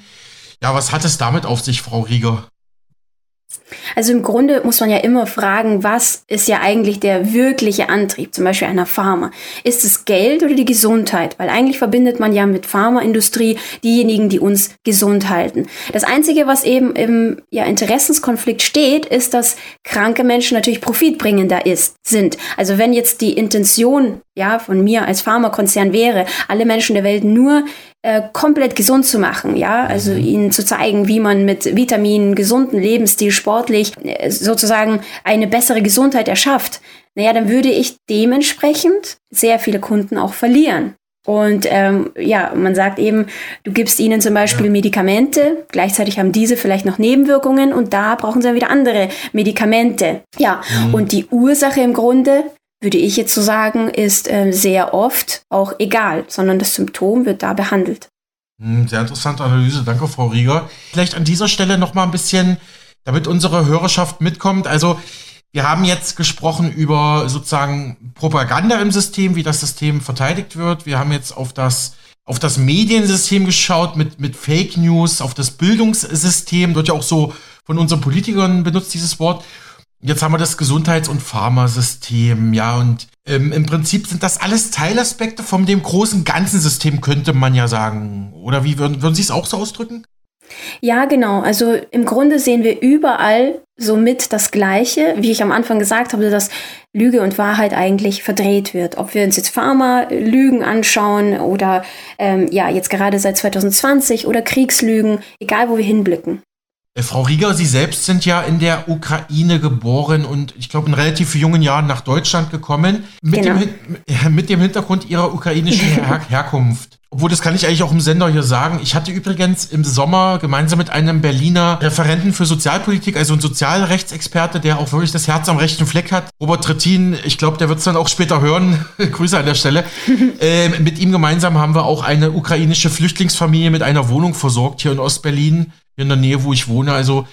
Ja, was hat es damit auf sich, Frau Rieger? Also im Grunde muss man ja immer fragen, was ist ja eigentlich der wirkliche Antrieb, zum Beispiel einer Pharma? Ist es Geld oder die Gesundheit? Weil eigentlich verbindet man ja mit Pharmaindustrie diejenigen, die uns gesund halten. Das Einzige, was eben im ja, Interessenskonflikt steht, ist, dass kranke Menschen natürlich profitbringender ist, sind. Also wenn jetzt die Intention ja, von mir als Pharmakonzern wäre, alle Menschen der Welt nur äh, komplett gesund zu machen, ja, also mhm. ihnen zu zeigen, wie man mit Vitaminen, gesunden Lebensstil, sportlich äh, sozusagen eine bessere Gesundheit erschafft, naja, dann würde ich dementsprechend sehr viele Kunden auch verlieren. Und ähm, ja, man sagt eben, du gibst ihnen zum Beispiel ja. Medikamente, gleichzeitig haben diese vielleicht noch Nebenwirkungen und da brauchen sie dann wieder andere Medikamente. Ja, mhm. und die Ursache im Grunde würde ich jetzt so sagen, ist äh, sehr oft auch egal, sondern das Symptom wird da behandelt. Hm, sehr interessante Analyse, danke Frau Rieger. Vielleicht an dieser Stelle noch mal ein bisschen, damit unsere Hörerschaft mitkommt. Also wir haben jetzt gesprochen über sozusagen Propaganda im System, wie das System verteidigt wird. Wir haben jetzt auf das auf das Mediensystem geschaut mit, mit Fake News, auf das Bildungssystem, wird ja auch so von unseren Politikern benutzt, dieses Wort. Jetzt haben wir das Gesundheits- und Pharmasystem, ja, und ähm, im Prinzip sind das alles Teilaspekte von dem großen ganzen System, könnte man ja sagen. Oder wie würden, würden Sie es auch so ausdrücken? Ja, genau. Also im Grunde sehen wir überall somit das Gleiche, wie ich am Anfang gesagt habe, dass Lüge und Wahrheit eigentlich verdreht wird. Ob wir uns jetzt Pharma-Lügen anschauen oder ähm, ja, jetzt gerade seit 2020 oder Kriegslügen, egal wo wir hinblicken. Äh, Frau Rieger, Sie selbst sind ja in der Ukraine geboren und ich glaube in relativ jungen Jahren nach Deutschland gekommen. Mit, genau. dem, mit dem Hintergrund Ihrer ukrainischen Her Herkunft. Obwohl, das kann ich eigentlich auch im Sender hier sagen. Ich hatte übrigens im Sommer gemeinsam mit einem Berliner Referenten für Sozialpolitik, also ein Sozialrechtsexperte, der auch wirklich das Herz am rechten Fleck hat, Robert Trittin, ich glaube, der wird es dann auch später hören. Grüße an der Stelle. äh, mit ihm gemeinsam haben wir auch eine ukrainische Flüchtlingsfamilie mit einer Wohnung versorgt hier in Ostberlin in der Nähe, wo ich wohne. Also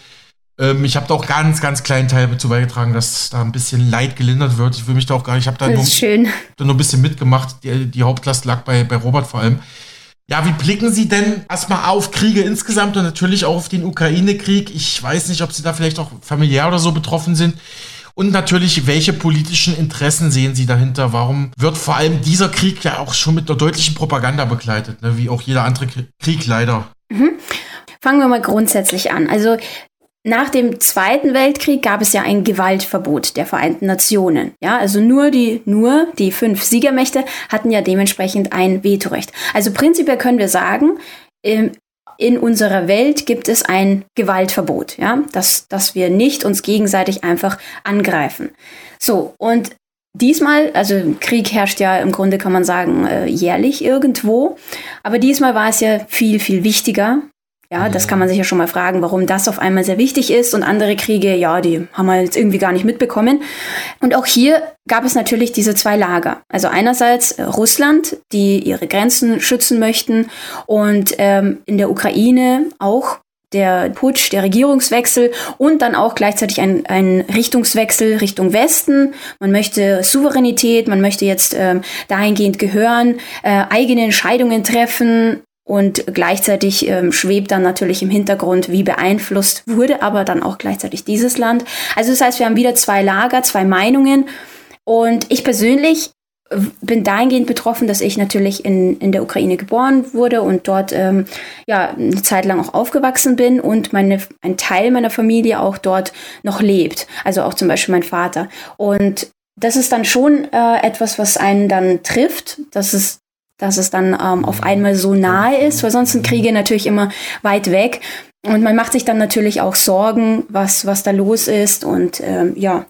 ähm, ich habe da auch ganz, ganz kleinen Teil dazu beigetragen, dass da ein bisschen Leid gelindert wird. Ich will mich da auch gar nicht, ich habe da, nur, da nur ein bisschen mitgemacht. Die, die Hauptlast lag bei, bei Robert vor allem. Ja, wie blicken Sie denn erstmal auf Kriege insgesamt und natürlich auch auf den Ukraine-Krieg? Ich weiß nicht, ob Sie da vielleicht auch familiär oder so betroffen sind. Und natürlich, welche politischen Interessen sehen Sie dahinter? Warum wird vor allem dieser Krieg ja auch schon mit einer deutlichen Propaganda begleitet, ne? wie auch jeder andere Krieg leider? Mhm. Fangen wir mal grundsätzlich an. Also nach dem Zweiten Weltkrieg gab es ja ein Gewaltverbot der Vereinten Nationen. Ja, also nur die, nur die fünf Siegermächte hatten ja dementsprechend ein Vetorecht. Also prinzipiell können wir sagen, in unserer Welt gibt es ein Gewaltverbot, ja, dass, dass wir nicht uns gegenseitig einfach angreifen. So, und diesmal, also Krieg herrscht ja im Grunde, kann man sagen, äh, jährlich irgendwo, aber diesmal war es ja viel, viel wichtiger, ja, das kann man sich ja schon mal fragen, warum das auf einmal sehr wichtig ist und andere Kriege, ja, die haben wir jetzt irgendwie gar nicht mitbekommen. Und auch hier gab es natürlich diese zwei Lager. Also einerseits äh, Russland, die ihre Grenzen schützen möchten und ähm, in der Ukraine auch der Putsch, der Regierungswechsel und dann auch gleichzeitig ein, ein Richtungswechsel Richtung Westen. Man möchte Souveränität, man möchte jetzt ähm, dahingehend gehören, äh, eigene Entscheidungen treffen, und gleichzeitig ähm, schwebt dann natürlich im Hintergrund, wie beeinflusst wurde aber dann auch gleichzeitig dieses Land. Also das heißt, wir haben wieder zwei Lager, zwei Meinungen. Und ich persönlich bin dahingehend betroffen, dass ich natürlich in, in der Ukraine geboren wurde und dort ähm, ja eine Zeit lang auch aufgewachsen bin und meine, ein Teil meiner Familie auch dort noch lebt. Also auch zum Beispiel mein Vater. Und das ist dann schon äh, etwas, was einen dann trifft. Das ist dass es dann ähm, auf einmal so nahe ist, weil sonst sind Kriege natürlich immer weit weg. Und man macht sich dann natürlich auch Sorgen, was, was da los ist. Und ähm, ja,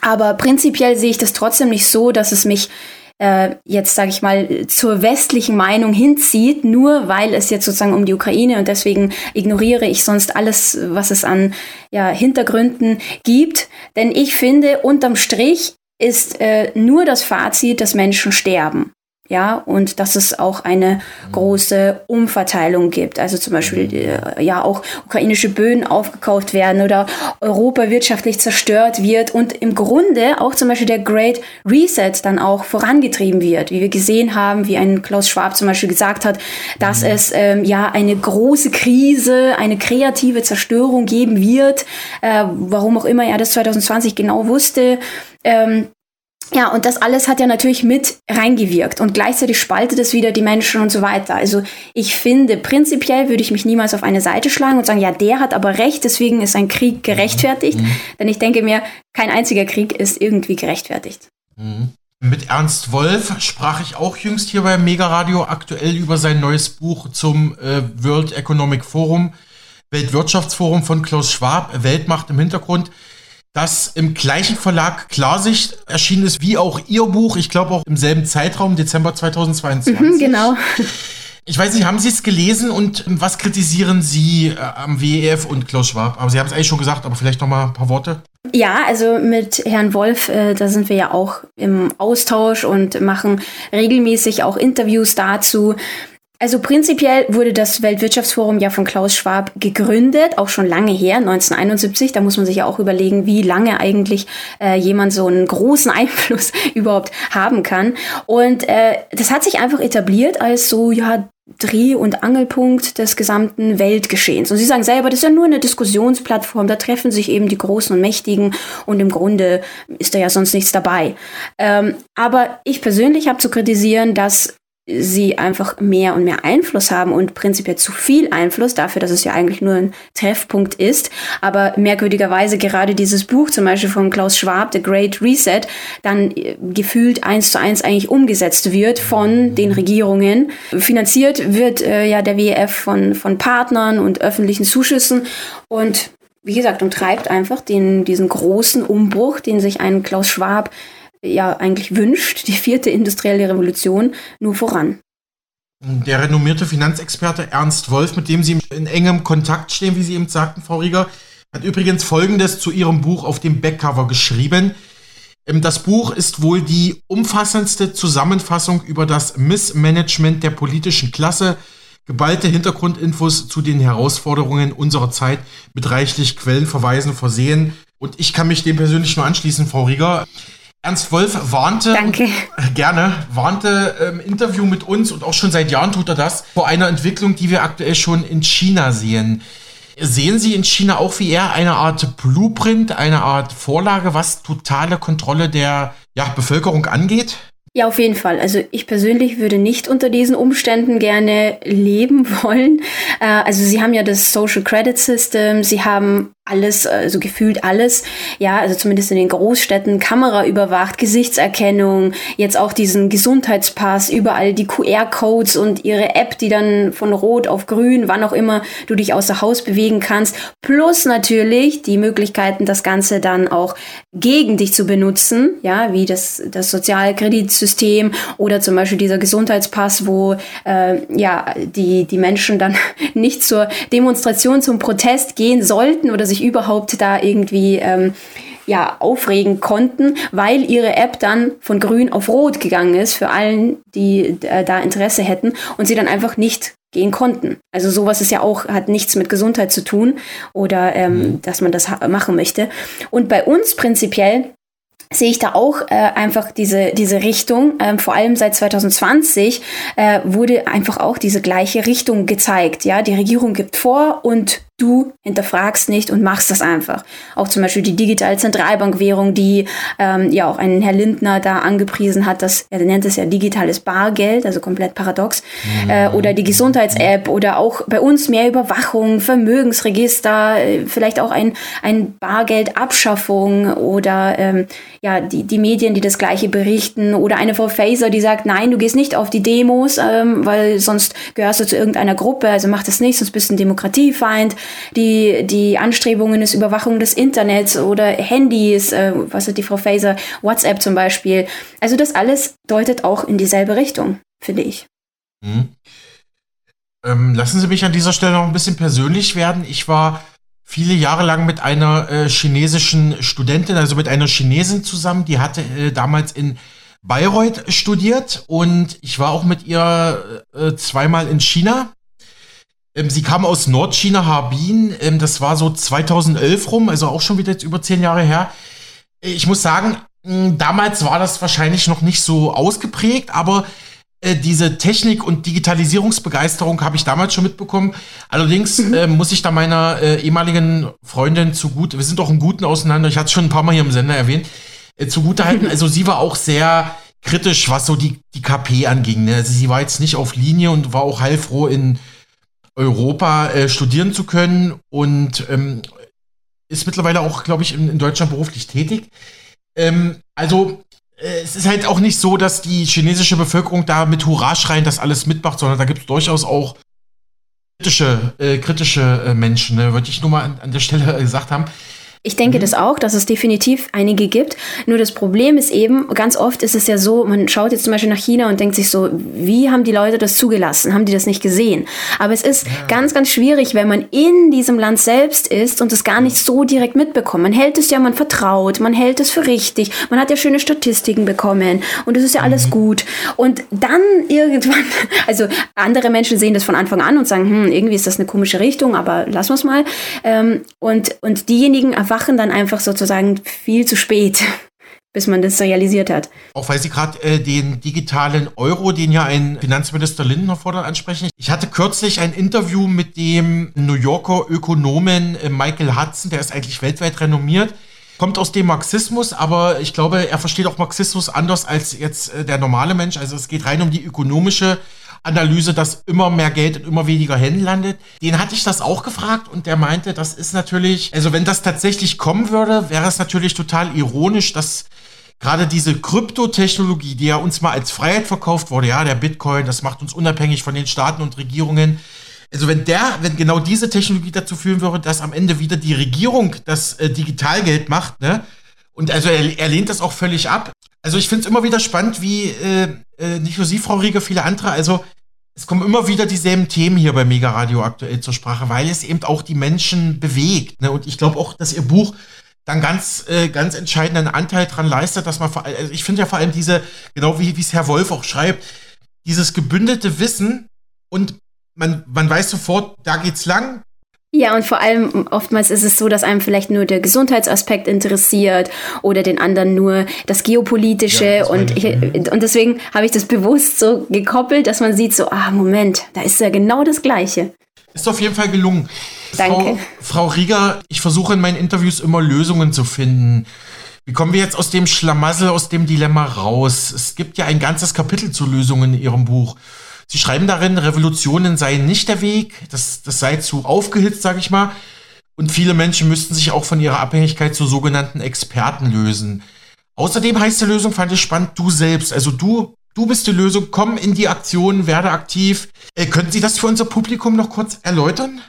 aber prinzipiell sehe ich das trotzdem nicht so, dass es mich äh, jetzt, sage ich mal, zur westlichen Meinung hinzieht, nur weil es jetzt sozusagen um die Ukraine und deswegen ignoriere ich sonst alles, was es an ja, Hintergründen gibt. Denn ich finde, unterm Strich ist äh, nur das Fazit, dass Menschen sterben ja, und dass es auch eine große Umverteilung gibt. Also zum Beispiel, äh, ja, auch ukrainische Böden aufgekauft werden oder Europa wirtschaftlich zerstört wird und im Grunde auch zum Beispiel der Great Reset dann auch vorangetrieben wird, wie wir gesehen haben, wie ein Klaus Schwab zum Beispiel gesagt hat, dass mhm. es ähm, ja eine große Krise, eine kreative Zerstörung geben wird, äh, warum auch immer er das 2020 genau wusste. Ähm, ja, und das alles hat ja natürlich mit reingewirkt und gleichzeitig spaltet es wieder die Menschen und so weiter. Also ich finde, prinzipiell würde ich mich niemals auf eine Seite schlagen und sagen, ja, der hat aber recht, deswegen ist ein Krieg gerechtfertigt. Mhm. Denn ich denke mir, kein einziger Krieg ist irgendwie gerechtfertigt. Mhm. Mit Ernst Wolf sprach ich auch jüngst hier beim Mega Radio aktuell über sein neues Buch zum äh, World Economic Forum, Weltwirtschaftsforum von Klaus Schwab, Weltmacht im Hintergrund das im gleichen Verlag Klarsicht erschienen ist wie auch Ihr Buch. Ich glaube auch im selben Zeitraum, Dezember 2022. Mhm, genau. Ich weiß nicht, haben Sie es gelesen und was kritisieren Sie äh, am WEF und Klaus Schwab? Aber Sie haben es eigentlich schon gesagt, aber vielleicht noch mal ein paar Worte. Ja, also mit Herrn Wolf, äh, da sind wir ja auch im Austausch und machen regelmäßig auch Interviews dazu. Also prinzipiell wurde das Weltwirtschaftsforum ja von Klaus Schwab gegründet, auch schon lange her, 1971. Da muss man sich ja auch überlegen, wie lange eigentlich äh, jemand so einen großen Einfluss überhaupt haben kann. Und äh, das hat sich einfach etabliert als so, ja, Dreh- und Angelpunkt des gesamten Weltgeschehens. Und Sie sagen selber, das ist ja nur eine Diskussionsplattform, da treffen sich eben die Großen und Mächtigen und im Grunde ist da ja sonst nichts dabei. Ähm, aber ich persönlich habe zu kritisieren, dass sie einfach mehr und mehr Einfluss haben und prinzipiell zu viel Einfluss dafür, dass es ja eigentlich nur ein Treffpunkt ist. Aber merkwürdigerweise gerade dieses Buch zum Beispiel von Klaus Schwab, The Great Reset, dann äh, gefühlt eins zu eins eigentlich umgesetzt wird von den Regierungen. Finanziert wird äh, ja der WEF von, von Partnern und öffentlichen Zuschüssen und wie gesagt, und treibt einfach den, diesen großen Umbruch, den sich ein Klaus Schwab ja eigentlich wünscht, die vierte industrielle Revolution, nur voran. Der renommierte Finanzexperte Ernst Wolf, mit dem Sie in engem Kontakt stehen, wie Sie eben sagten, Frau Rieger, hat übrigens Folgendes zu Ihrem Buch auf dem Backcover geschrieben. Ähm, das Buch ist wohl die umfassendste Zusammenfassung über das Missmanagement der politischen Klasse, geballte Hintergrundinfos zu den Herausforderungen unserer Zeit mit reichlich Quellenverweisen versehen. Und ich kann mich dem persönlich nur anschließen, Frau Rieger. Ernst Wolf warnte, Danke. gerne, warnte im Interview mit uns und auch schon seit Jahren tut er das, vor einer Entwicklung, die wir aktuell schon in China sehen. Sehen Sie in China auch wie er eine Art Blueprint, eine Art Vorlage, was totale Kontrolle der ja, Bevölkerung angeht? Ja, auf jeden Fall. Also ich persönlich würde nicht unter diesen Umständen gerne leben wollen. Äh, also sie haben ja das Social Credit System, sie haben alles, also gefühlt alles, ja, also zumindest in den Großstädten, Kamera überwacht, Gesichtserkennung, jetzt auch diesen Gesundheitspass, überall die QR-Codes und ihre App, die dann von rot auf grün, wann auch immer du dich außer Haus bewegen kannst, plus natürlich die Möglichkeiten, das Ganze dann auch gegen dich zu benutzen, ja, wie das, das Sozialkreditsystem oder zum Beispiel dieser Gesundheitspass, wo äh, ja die, die Menschen dann nicht zur Demonstration, zum Protest gehen sollten oder sich sich überhaupt da irgendwie ähm, ja, aufregen konnten, weil ihre App dann von grün auf rot gegangen ist für allen, die äh, da Interesse hätten und sie dann einfach nicht gehen konnten. Also sowas ist ja auch, hat nichts mit Gesundheit zu tun oder ähm, mhm. dass man das machen möchte. Und bei uns prinzipiell sehe ich da auch äh, einfach diese, diese Richtung. Ähm, vor allem seit 2020 äh, wurde einfach auch diese gleiche Richtung gezeigt. Ja, die Regierung gibt vor und du hinterfragst nicht und machst das einfach. Auch zum Beispiel die digitale Zentralbankwährung, die ähm, ja auch ein Herr Lindner da angepriesen hat, dass er nennt es ja digitales Bargeld, also komplett paradox, mhm. äh, oder die Gesundheits-App oder auch bei uns mehr Überwachung, Vermögensregister, äh, vielleicht auch ein, ein Bargeldabschaffung oder ähm, ja die, die Medien, die das gleiche berichten oder eine Frau Faser, die sagt, nein, du gehst nicht auf die Demos, ähm, weil sonst gehörst du zu irgendeiner Gruppe, also mach das nicht, sonst bist du ein Demokratiefeind die, die Anstrebungen des Überwachung des Internets oder Handys, äh, was hat die Frau Faser, WhatsApp zum Beispiel. Also das alles deutet auch in dieselbe Richtung, finde ich. Mhm. Ähm, lassen Sie mich an dieser Stelle noch ein bisschen persönlich werden. Ich war viele Jahre lang mit einer äh, chinesischen Studentin, also mit einer Chinesin zusammen, die hatte äh, damals in Bayreuth studiert und ich war auch mit ihr äh, zweimal in China ähm, sie kam aus Nordchina, Harbin. Ähm, das war so 2011 rum, also auch schon wieder jetzt über zehn Jahre her. Ich muss sagen, damals war das wahrscheinlich noch nicht so ausgeprägt, aber äh, diese Technik- und Digitalisierungsbegeisterung habe ich damals schon mitbekommen. Allerdings mhm. äh, muss ich da meiner äh, ehemaligen Freundin zu gut, wir sind auch im Guten auseinander, ich hatte es schon ein paar Mal hier im Sender erwähnt, äh, zugute halten. Also sie war auch sehr kritisch, was so die, die KP anging. Ne? Also sie war jetzt nicht auf Linie und war auch heilfroh in Europa äh, studieren zu können und ähm, ist mittlerweile auch, glaube ich, in, in, Deutschland beruflich tätig. Ähm, also äh, es ist halt auch nicht so, dass die chinesische Bevölkerung da mit Hurra schreien das alles mitmacht, sondern da gibt es durchaus auch kritische, äh, kritische äh, Menschen, ne? würde ich nur mal an, an der Stelle gesagt haben. Ich denke mhm. das auch, dass es definitiv einige gibt. Nur das Problem ist eben, ganz oft ist es ja so, man schaut jetzt zum Beispiel nach China und denkt sich so, wie haben die Leute das zugelassen? Haben die das nicht gesehen? Aber es ist ja. ganz, ganz schwierig, wenn man in diesem Land selbst ist und es gar nicht so direkt mitbekommt. Man hält es ja, man vertraut, man hält es für richtig, man hat ja schöne Statistiken bekommen und es ist ja alles mhm. gut. Und dann irgendwann, also andere Menschen sehen das von Anfang an und sagen, hm, irgendwie ist das eine komische Richtung, aber lassen wir es mal. Ähm, und, und diejenigen erwachen dann einfach sozusagen viel zu spät bis man das realisiert hat. Auch weil Sie gerade äh, den digitalen Euro, den ja ein Finanzminister Lindner fordert, ansprechen. Ich hatte kürzlich ein Interview mit dem New Yorker Ökonomen äh, Michael Hudson, der ist eigentlich weltweit renommiert. Kommt aus dem Marxismus, aber ich glaube, er versteht auch Marxismus anders als jetzt äh, der normale Mensch. Also es geht rein um die ökonomische Analyse, dass immer mehr Geld in immer weniger Händen landet. Den hatte ich das auch gefragt und der meinte, das ist natürlich, also wenn das tatsächlich kommen würde, wäre es natürlich total ironisch, dass gerade diese Kryptotechnologie, die ja uns mal als Freiheit verkauft wurde, ja, der Bitcoin, das macht uns unabhängig von den Staaten und Regierungen. Also wenn der, wenn genau diese Technologie dazu führen würde, dass am Ende wieder die Regierung das äh, Digitalgeld macht, ne? Und also er, er lehnt das auch völlig ab. Also ich finde es immer wieder spannend, wie äh, äh, nicht nur Sie, Frau Rieger, viele andere, also es kommen immer wieder dieselben Themen hier bei Mega Radio aktuell zur Sprache, weil es eben auch die Menschen bewegt. Ne? Und ich glaube auch, dass Ihr Buch dann ganz, äh, ganz entscheidenden Anteil daran leistet, dass man, vor, also ich finde ja vor allem diese, genau wie es Herr Wolf auch schreibt, dieses gebündelte Wissen und man, man weiß sofort, da geht's lang, ja, und vor allem oftmals ist es so, dass einem vielleicht nur der Gesundheitsaspekt interessiert oder den anderen nur das Geopolitische. Ja, das und, ich, und deswegen habe ich das bewusst so gekoppelt, dass man sieht, so, ah, Moment, da ist ja genau das Gleiche. Ist auf jeden Fall gelungen. Danke. Frau, Frau Rieger, ich versuche in meinen Interviews immer Lösungen zu finden. Wie kommen wir jetzt aus dem Schlamassel, aus dem Dilemma raus? Es gibt ja ein ganzes Kapitel zu Lösungen in Ihrem Buch. Sie schreiben darin, Revolutionen seien nicht der Weg, das, das sei zu aufgehitzt, sage ich mal. Und viele Menschen müssten sich auch von ihrer Abhängigkeit zu sogenannten Experten lösen. Außerdem heißt die Lösung, fand ich spannend, du selbst. Also du, du bist die Lösung, komm in die Aktion, werde aktiv. Äh, könnten Sie das für unser Publikum noch kurz erläutern?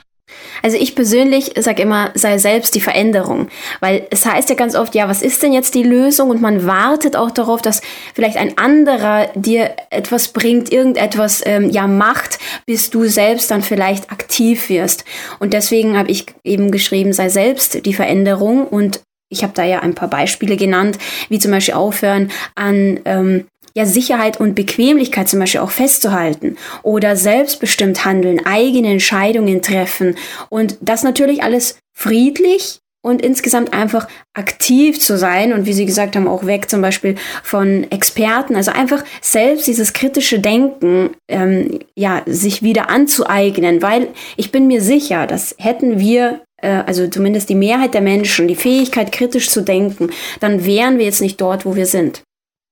Also ich persönlich sage immer, sei selbst die Veränderung, weil es heißt ja ganz oft, ja, was ist denn jetzt die Lösung? Und man wartet auch darauf, dass vielleicht ein anderer dir etwas bringt, irgendetwas ähm, ja macht, bis du selbst dann vielleicht aktiv wirst. Und deswegen habe ich eben geschrieben, sei selbst die Veränderung und ich habe da ja ein paar Beispiele genannt, wie zum Beispiel aufhören an ähm, ja, Sicherheit und Bequemlichkeit zum Beispiel auch festzuhalten oder selbstbestimmt handeln, eigene Entscheidungen treffen und das natürlich alles friedlich und insgesamt einfach aktiv zu sein und wie Sie gesagt haben, auch weg zum Beispiel von Experten, also einfach selbst dieses kritische Denken ähm, ja sich wieder anzueignen, weil ich bin mir sicher, dass hätten wir äh, also zumindest die Mehrheit der Menschen die Fähigkeit kritisch zu denken, dann wären wir jetzt nicht dort, wo wir sind.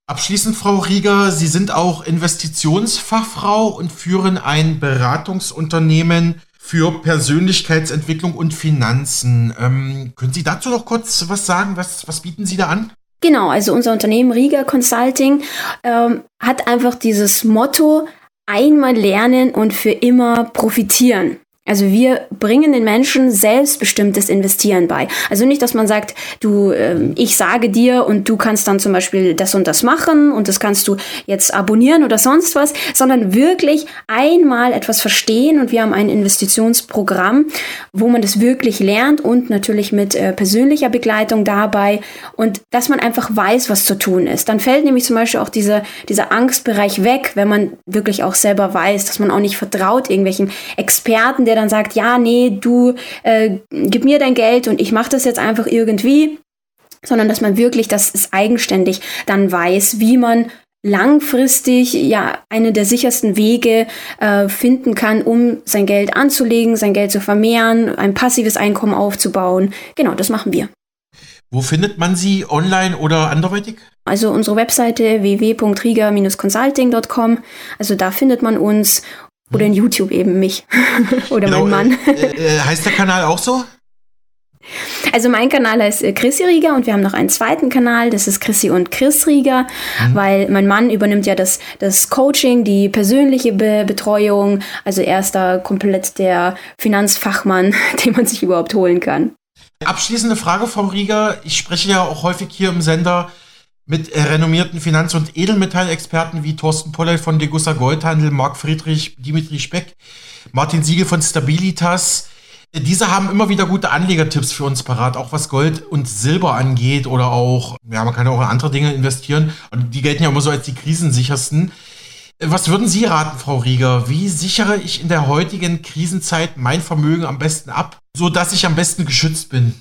Abschließend, Frau Rieger, Sie sind auch Investitionsfachfrau und führen ein Beratungsunternehmen für Persönlichkeitsentwicklung und Finanzen. Ähm, können Sie dazu noch kurz was sagen? Was, was bieten Sie da an? Genau, also unser Unternehmen Rieger Consulting ähm, hat einfach dieses Motto, einmal lernen und für immer profitieren. Also wir bringen den Menschen selbstbestimmtes Investieren bei. Also nicht, dass man sagt, du, äh, ich sage dir und du kannst dann zum Beispiel das und das machen und das kannst du jetzt abonnieren oder sonst was, sondern wirklich einmal etwas verstehen und wir haben ein Investitionsprogramm, wo man das wirklich lernt und natürlich mit äh, persönlicher Begleitung dabei und dass man einfach weiß, was zu tun ist. Dann fällt nämlich zum Beispiel auch dieser, dieser Angstbereich weg, wenn man wirklich auch selber weiß, dass man auch nicht vertraut irgendwelchen Experten, der dann sagt, ja, nee, du äh, gib mir dein Geld und ich mache das jetzt einfach irgendwie, sondern dass man wirklich das ist eigenständig dann weiß, wie man langfristig ja eine der sichersten Wege äh, finden kann, um sein Geld anzulegen, sein Geld zu vermehren, ein passives Einkommen aufzubauen. Genau, das machen wir. Wo findet man sie online oder anderweitig? Also unsere Webseite www.riga-consulting.com. Also da findet man uns oder in YouTube eben mich. Oder genau, mein Mann. Äh, äh, heißt der Kanal auch so? Also mein Kanal heißt äh, Chrissy Rieger und wir haben noch einen zweiten Kanal, das ist Chrissy und Chris Rieger, mhm. weil mein Mann übernimmt ja das, das Coaching, die persönliche Be Betreuung. Also er ist da komplett der Finanzfachmann, den man sich überhaupt holen kann. Abschließende Frage, Frau Rieger. Ich spreche ja auch häufig hier im Sender mit renommierten Finanz- und Edelmetallexperten wie Thorsten Polley von Degussa Goldhandel, Marc Friedrich, Dimitri Speck, Martin Siegel von Stabilitas. Diese haben immer wieder gute Anlegertipps für uns parat, auch was Gold und Silber angeht oder auch, ja, man kann ja auch in andere Dinge investieren. Und die gelten ja immer so als die krisensichersten. Was würden Sie raten, Frau Rieger? Wie sichere ich in der heutigen Krisenzeit mein Vermögen am besten ab, so dass ich am besten geschützt bin?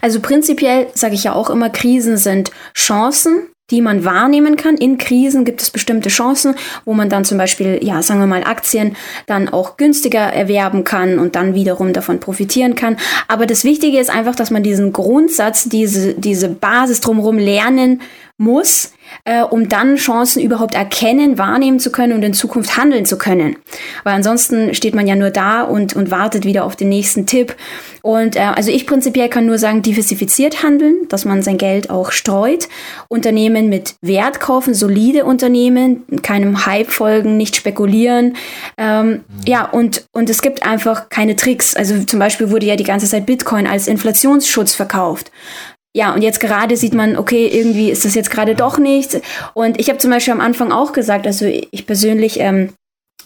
Also prinzipiell sage ich ja auch immer, Krisen sind Chancen, die man wahrnehmen kann. In Krisen gibt es bestimmte Chancen, wo man dann zum Beispiel, ja, sagen wir mal, Aktien dann auch günstiger erwerben kann und dann wiederum davon profitieren kann. Aber das Wichtige ist einfach, dass man diesen Grundsatz, diese, diese Basis drumherum lernen muss, äh, um dann Chancen überhaupt erkennen, wahrnehmen zu können und in Zukunft handeln zu können. Weil ansonsten steht man ja nur da und, und wartet wieder auf den nächsten Tipp. Und äh, also ich prinzipiell kann nur sagen, diversifiziert handeln, dass man sein Geld auch streut. Unternehmen mit Wert kaufen, solide Unternehmen, keinem Hype folgen, nicht spekulieren. Ähm. Ja, und, und es gibt einfach keine Tricks. Also zum Beispiel wurde ja die ganze Zeit Bitcoin als Inflationsschutz verkauft ja, und jetzt gerade sieht man, okay, irgendwie ist das jetzt gerade doch nichts. Und ich habe zum Beispiel am Anfang auch gesagt, also ich persönlich ähm,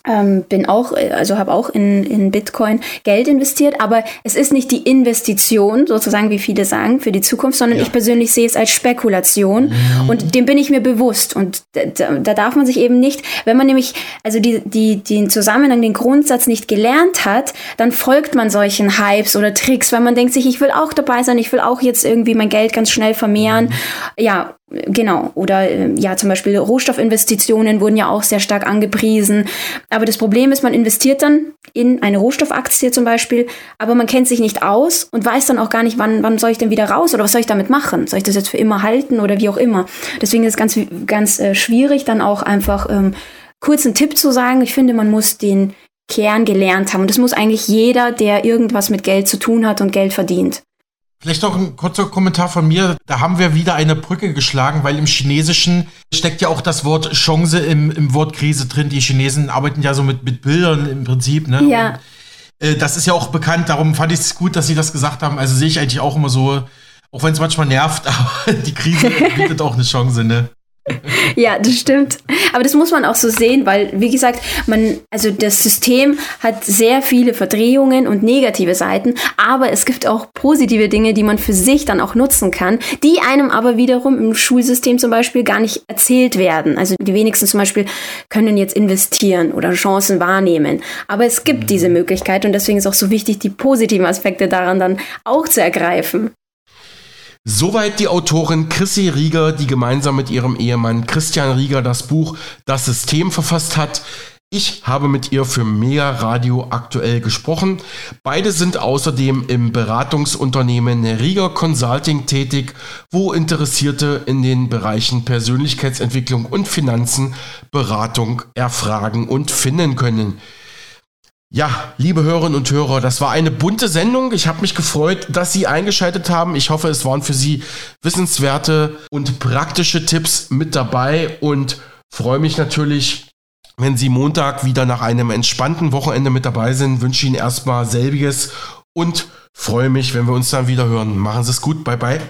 ähm, bin auch, also habe auch in, in Bitcoin Geld investiert, aber es ist nicht die Investition, sozusagen, wie viele sagen, für die Zukunft, sondern ja. ich persönlich sehe es als Spekulation mhm. und dem bin ich mir bewusst. Und da, da, darf man sich eben nicht, wenn man nämlich, also die, die, den Zusammenhang, den Grundsatz nicht gelernt hat, dann folgt man solchen Hypes oder Tricks, weil man denkt sich, ich will auch dabei sein, ich will auch jetzt irgendwie mein Geld ganz schnell vermehren. Mhm. Ja, Genau, oder äh, ja, zum Beispiel Rohstoffinvestitionen wurden ja auch sehr stark angepriesen. Aber das Problem ist, man investiert dann in eine Rohstoffaktie zum Beispiel, aber man kennt sich nicht aus und weiß dann auch gar nicht, wann, wann soll ich denn wieder raus oder was soll ich damit machen? Soll ich das jetzt für immer halten oder wie auch immer? Deswegen ist es ganz, ganz äh, schwierig, dann auch einfach ähm, kurz einen Tipp zu sagen. Ich finde, man muss den Kern gelernt haben. Und das muss eigentlich jeder, der irgendwas mit Geld zu tun hat und Geld verdient. Vielleicht noch ein kurzer Kommentar von mir. Da haben wir wieder eine Brücke geschlagen, weil im Chinesischen steckt ja auch das Wort Chance im, im Wort Krise drin. Die Chinesen arbeiten ja so mit, mit Bildern im Prinzip. Ne? Ja. Und, äh, das ist ja auch bekannt, darum fand ich es gut, dass Sie das gesagt haben. Also sehe ich eigentlich auch immer so, auch wenn es manchmal nervt, aber die Krise bietet auch eine Chance, ne? ja, das stimmt. Aber das muss man auch so sehen, weil, wie gesagt, man, also das System hat sehr viele Verdrehungen und negative Seiten, aber es gibt auch positive Dinge, die man für sich dann auch nutzen kann, die einem aber wiederum im Schulsystem zum Beispiel gar nicht erzählt werden. Also die wenigsten zum Beispiel können jetzt investieren oder Chancen wahrnehmen. Aber es gibt diese Möglichkeit und deswegen ist auch so wichtig, die positiven Aspekte daran dann auch zu ergreifen. Soweit die Autorin Chrissy Rieger, die gemeinsam mit ihrem Ehemann Christian Rieger das Buch Das System verfasst hat. Ich habe mit ihr für Mega Radio aktuell gesprochen. Beide sind außerdem im Beratungsunternehmen Rieger Consulting tätig, wo Interessierte in den Bereichen Persönlichkeitsentwicklung und Finanzen Beratung erfragen und finden können. Ja, liebe Hörerinnen und Hörer, das war eine bunte Sendung. Ich habe mich gefreut, dass Sie eingeschaltet haben. Ich hoffe, es waren für Sie wissenswerte und praktische Tipps mit dabei und freue mich natürlich, wenn Sie Montag wieder nach einem entspannten Wochenende mit dabei sind. Wünsche Ihnen erstmal selbiges und freue mich, wenn wir uns dann wieder hören. Machen Sie es gut. Bye bye.